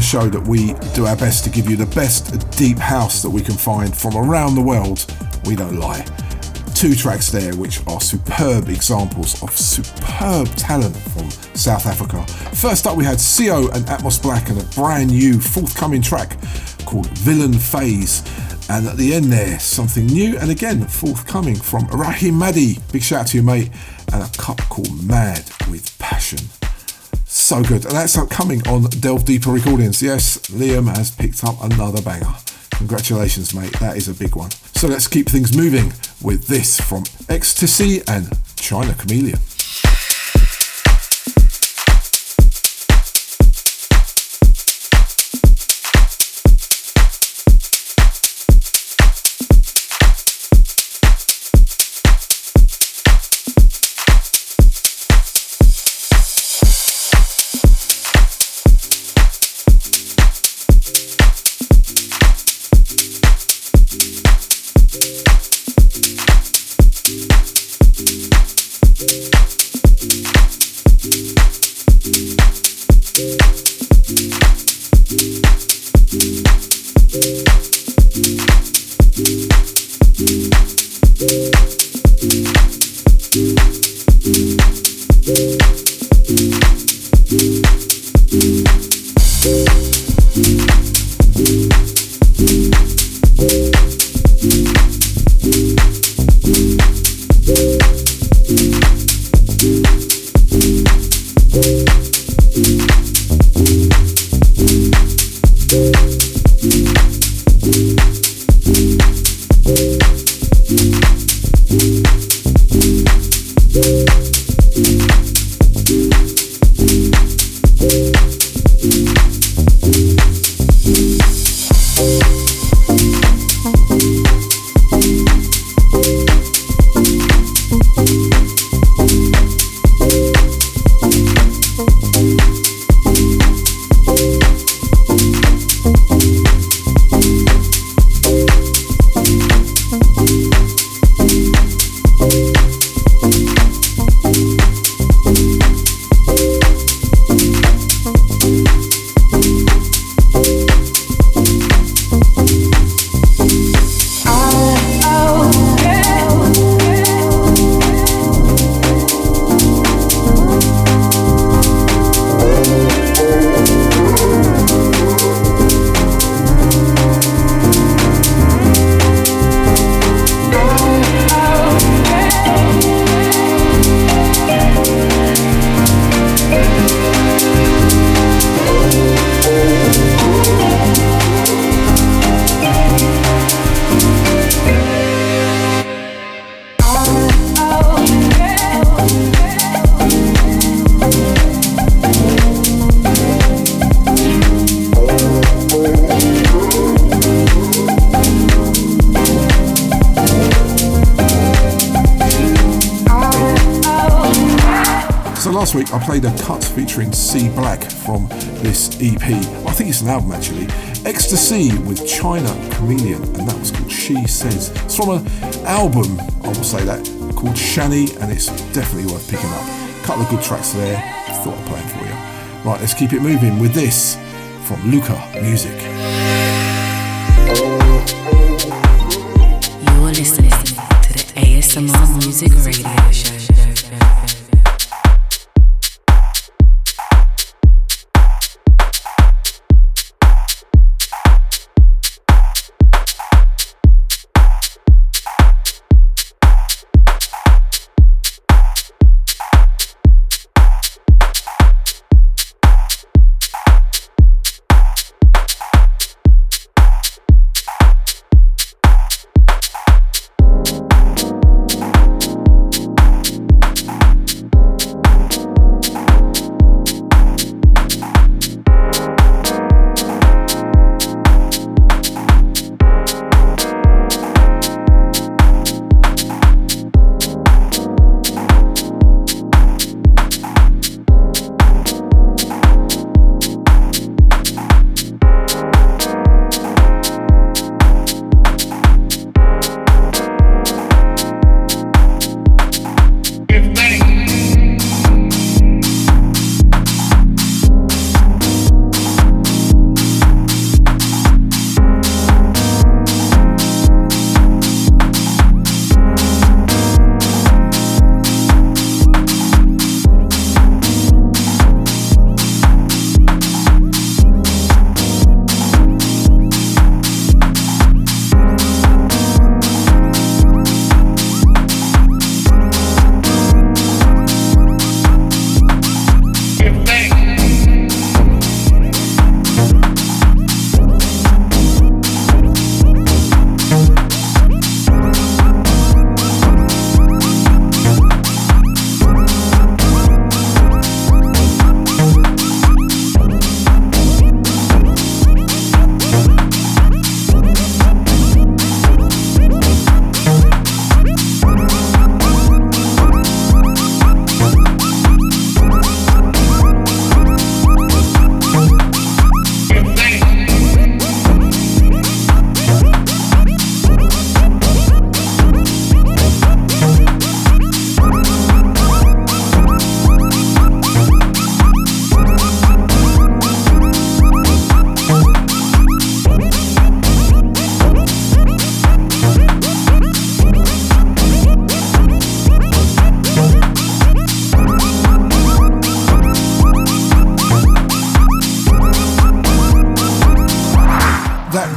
Show that we do our best to give you the best deep house that we can find from around the world, we don't lie. Two tracks there which are superb examples of superb talent from South Africa. First up, we had Sio and Atmos Blaq and a brand new forthcoming track called Villain Phase. And at the end there, something new and again forthcoming from Raheem Madee. Big shout out to you, mate. And a cup called Mad. So good. And that's upcoming on Delve Deeper Recordings. Yes, Liam has picked up another banger. Congratulations, mate. That is a big one. So let's keep things moving with this from Exte C and China Charmeleon. Played a cut featuring C Black from this EP. I think it's an album actually. Exte C with China Charmeleon, and that was called She Says. It's from an album, I will say that, called Shani, and it's definitely worth picking up. A couple of good tracks there. Thought I'd play for you. Right, let's keep it moving with this from Luca Music.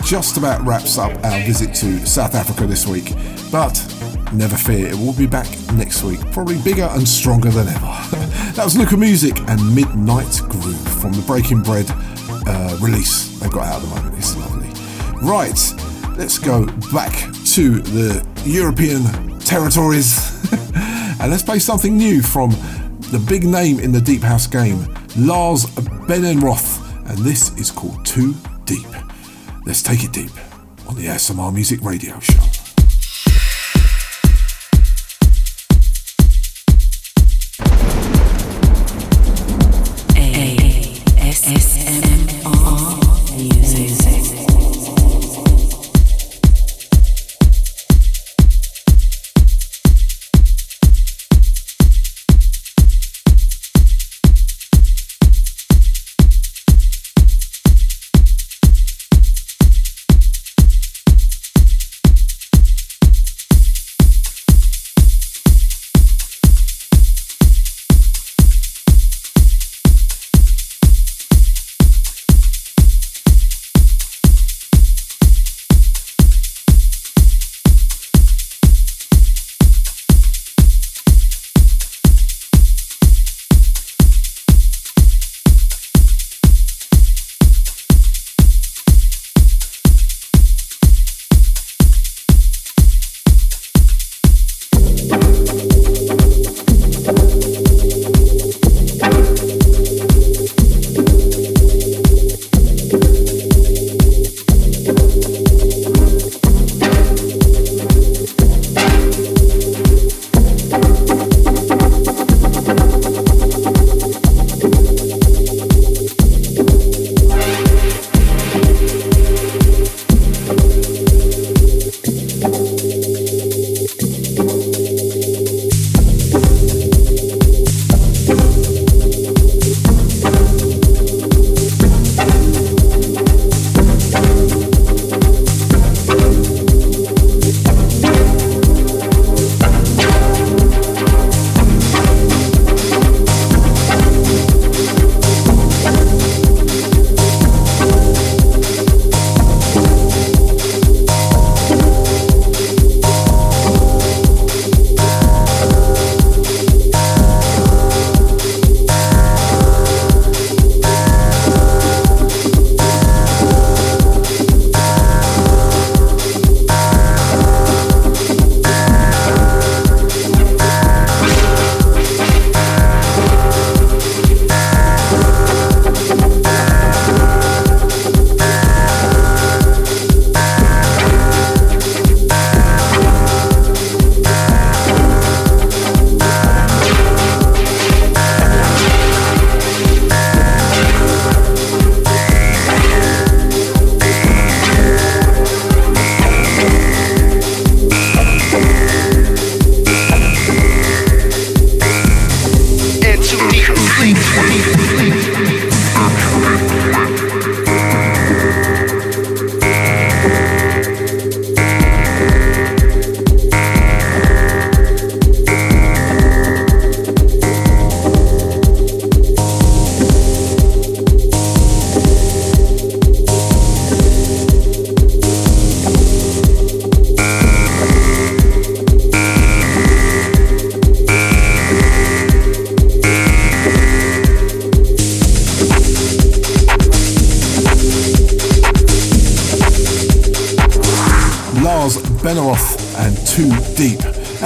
Just about wraps up our visit to South Africa this week, but never fear, it will be back next week, probably bigger and stronger than ever. that was LukaMusic and Midnight Groove from the Breaking Bread uh, release they've got out at the moment. It's lovely. Right, let's go back to the European territories and let's play something new from the big name in the Deep House game, Lars Behrenroth, and this is called Too Deep. Let's take it deep on the ASMR Music Radio Show.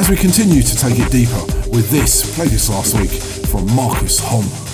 Continue to take it deeper with this, played this last week from Markus Homm.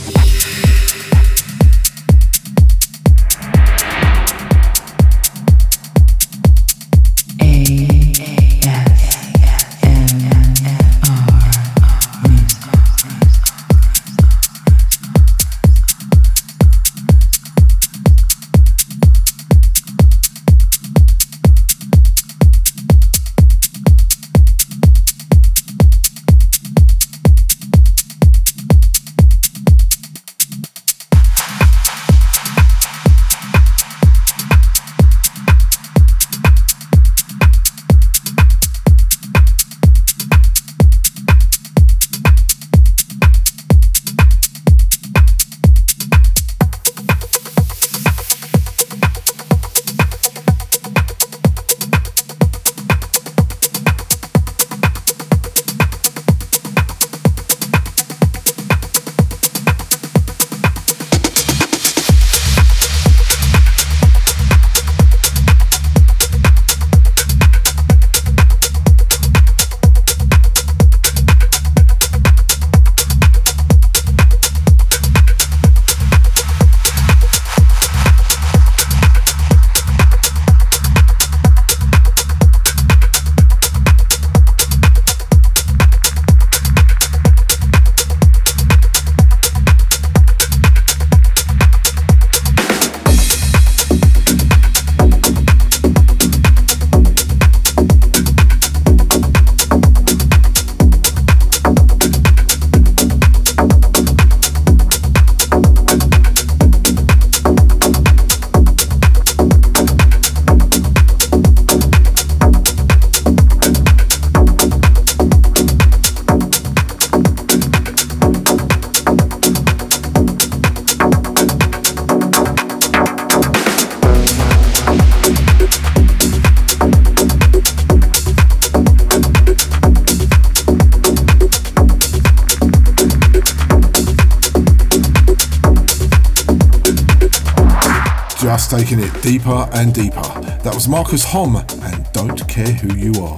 And deeper. That was Markus Homm and Don't Care Who You Are.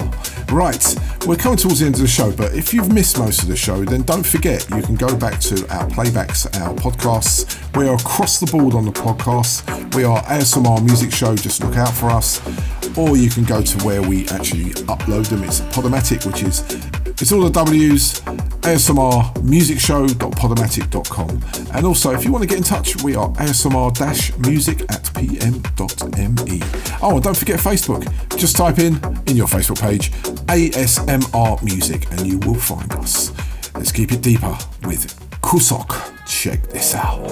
Right, we're coming towards the end of the show, but if you've missed most of the show, then don't forget you can go back to our playbacks, our podcasts. We are across the board on the podcasts. We are ASMR Music Show, just look out for us. Or you can go to where we actually upload them. It's Podomatic, which is it's all the W's, ASMR asmrmusicshow.podomatic.com. And also, if you want to get in touch, we are asmr-music at pm.me. Oh, and don't forget Facebook. Just type in, in your Facebook page, ASMR Music, and you will find us. Let's keep it deeper with Qusok. Check this out.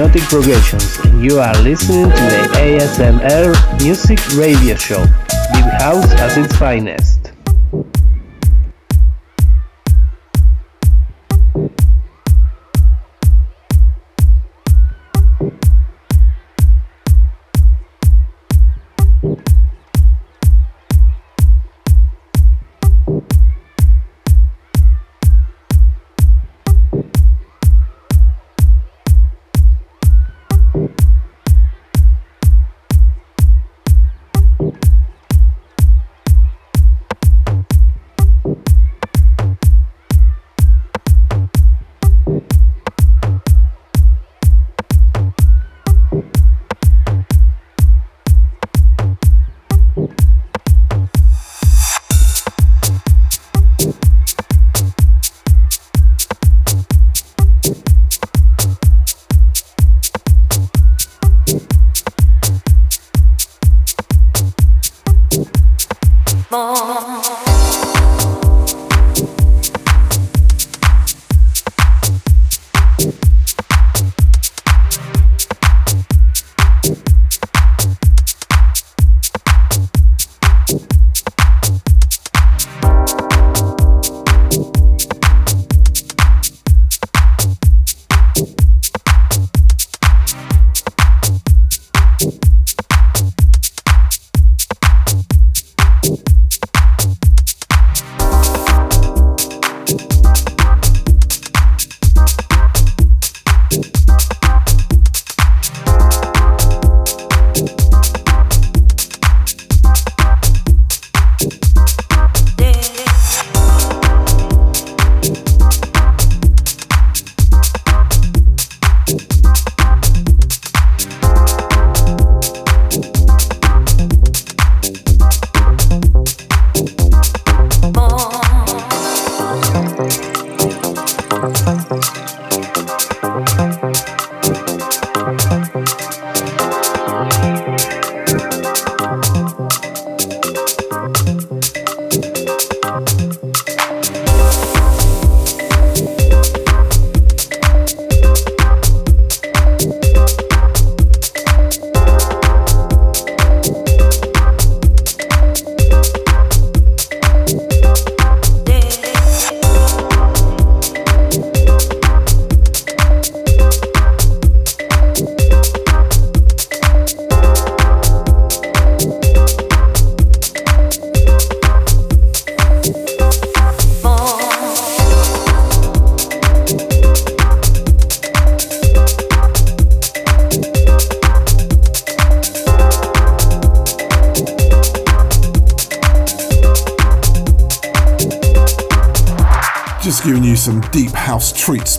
Hypnotic Progressions, and you are listening to the ASMR Music Radio Show, Deep House at its finest. 梦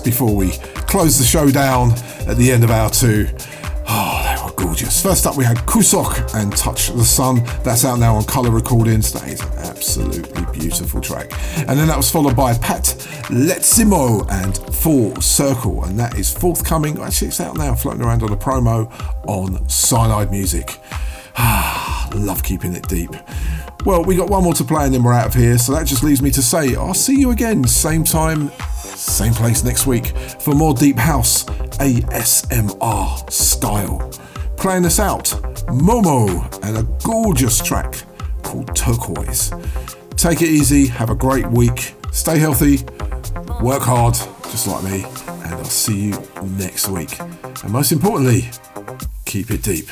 before we close the show down at the end of hour two. Oh, they were gorgeous. First up, we had Qusok and Touch the Sun. That's out now on Colour Recordings. That is an absolutely beautiful track. And then that was followed by Pat Lezizmo and Full Circle. And that is forthcoming. Actually, it's out now, floating around on a promo on Cyanide Music. Ah, love keeping it deep. Well, we got one more to play and then we're out of here. So that just leaves me to say I'll see you again, same time, same place next week for more Deep House ASMR style. Playing us out, Mou Mou and a gorgeous track called Turquoise. Take it easy, have a great week, stay healthy, work hard, just like me, and I'll see you next week. And most importantly, keep it deep.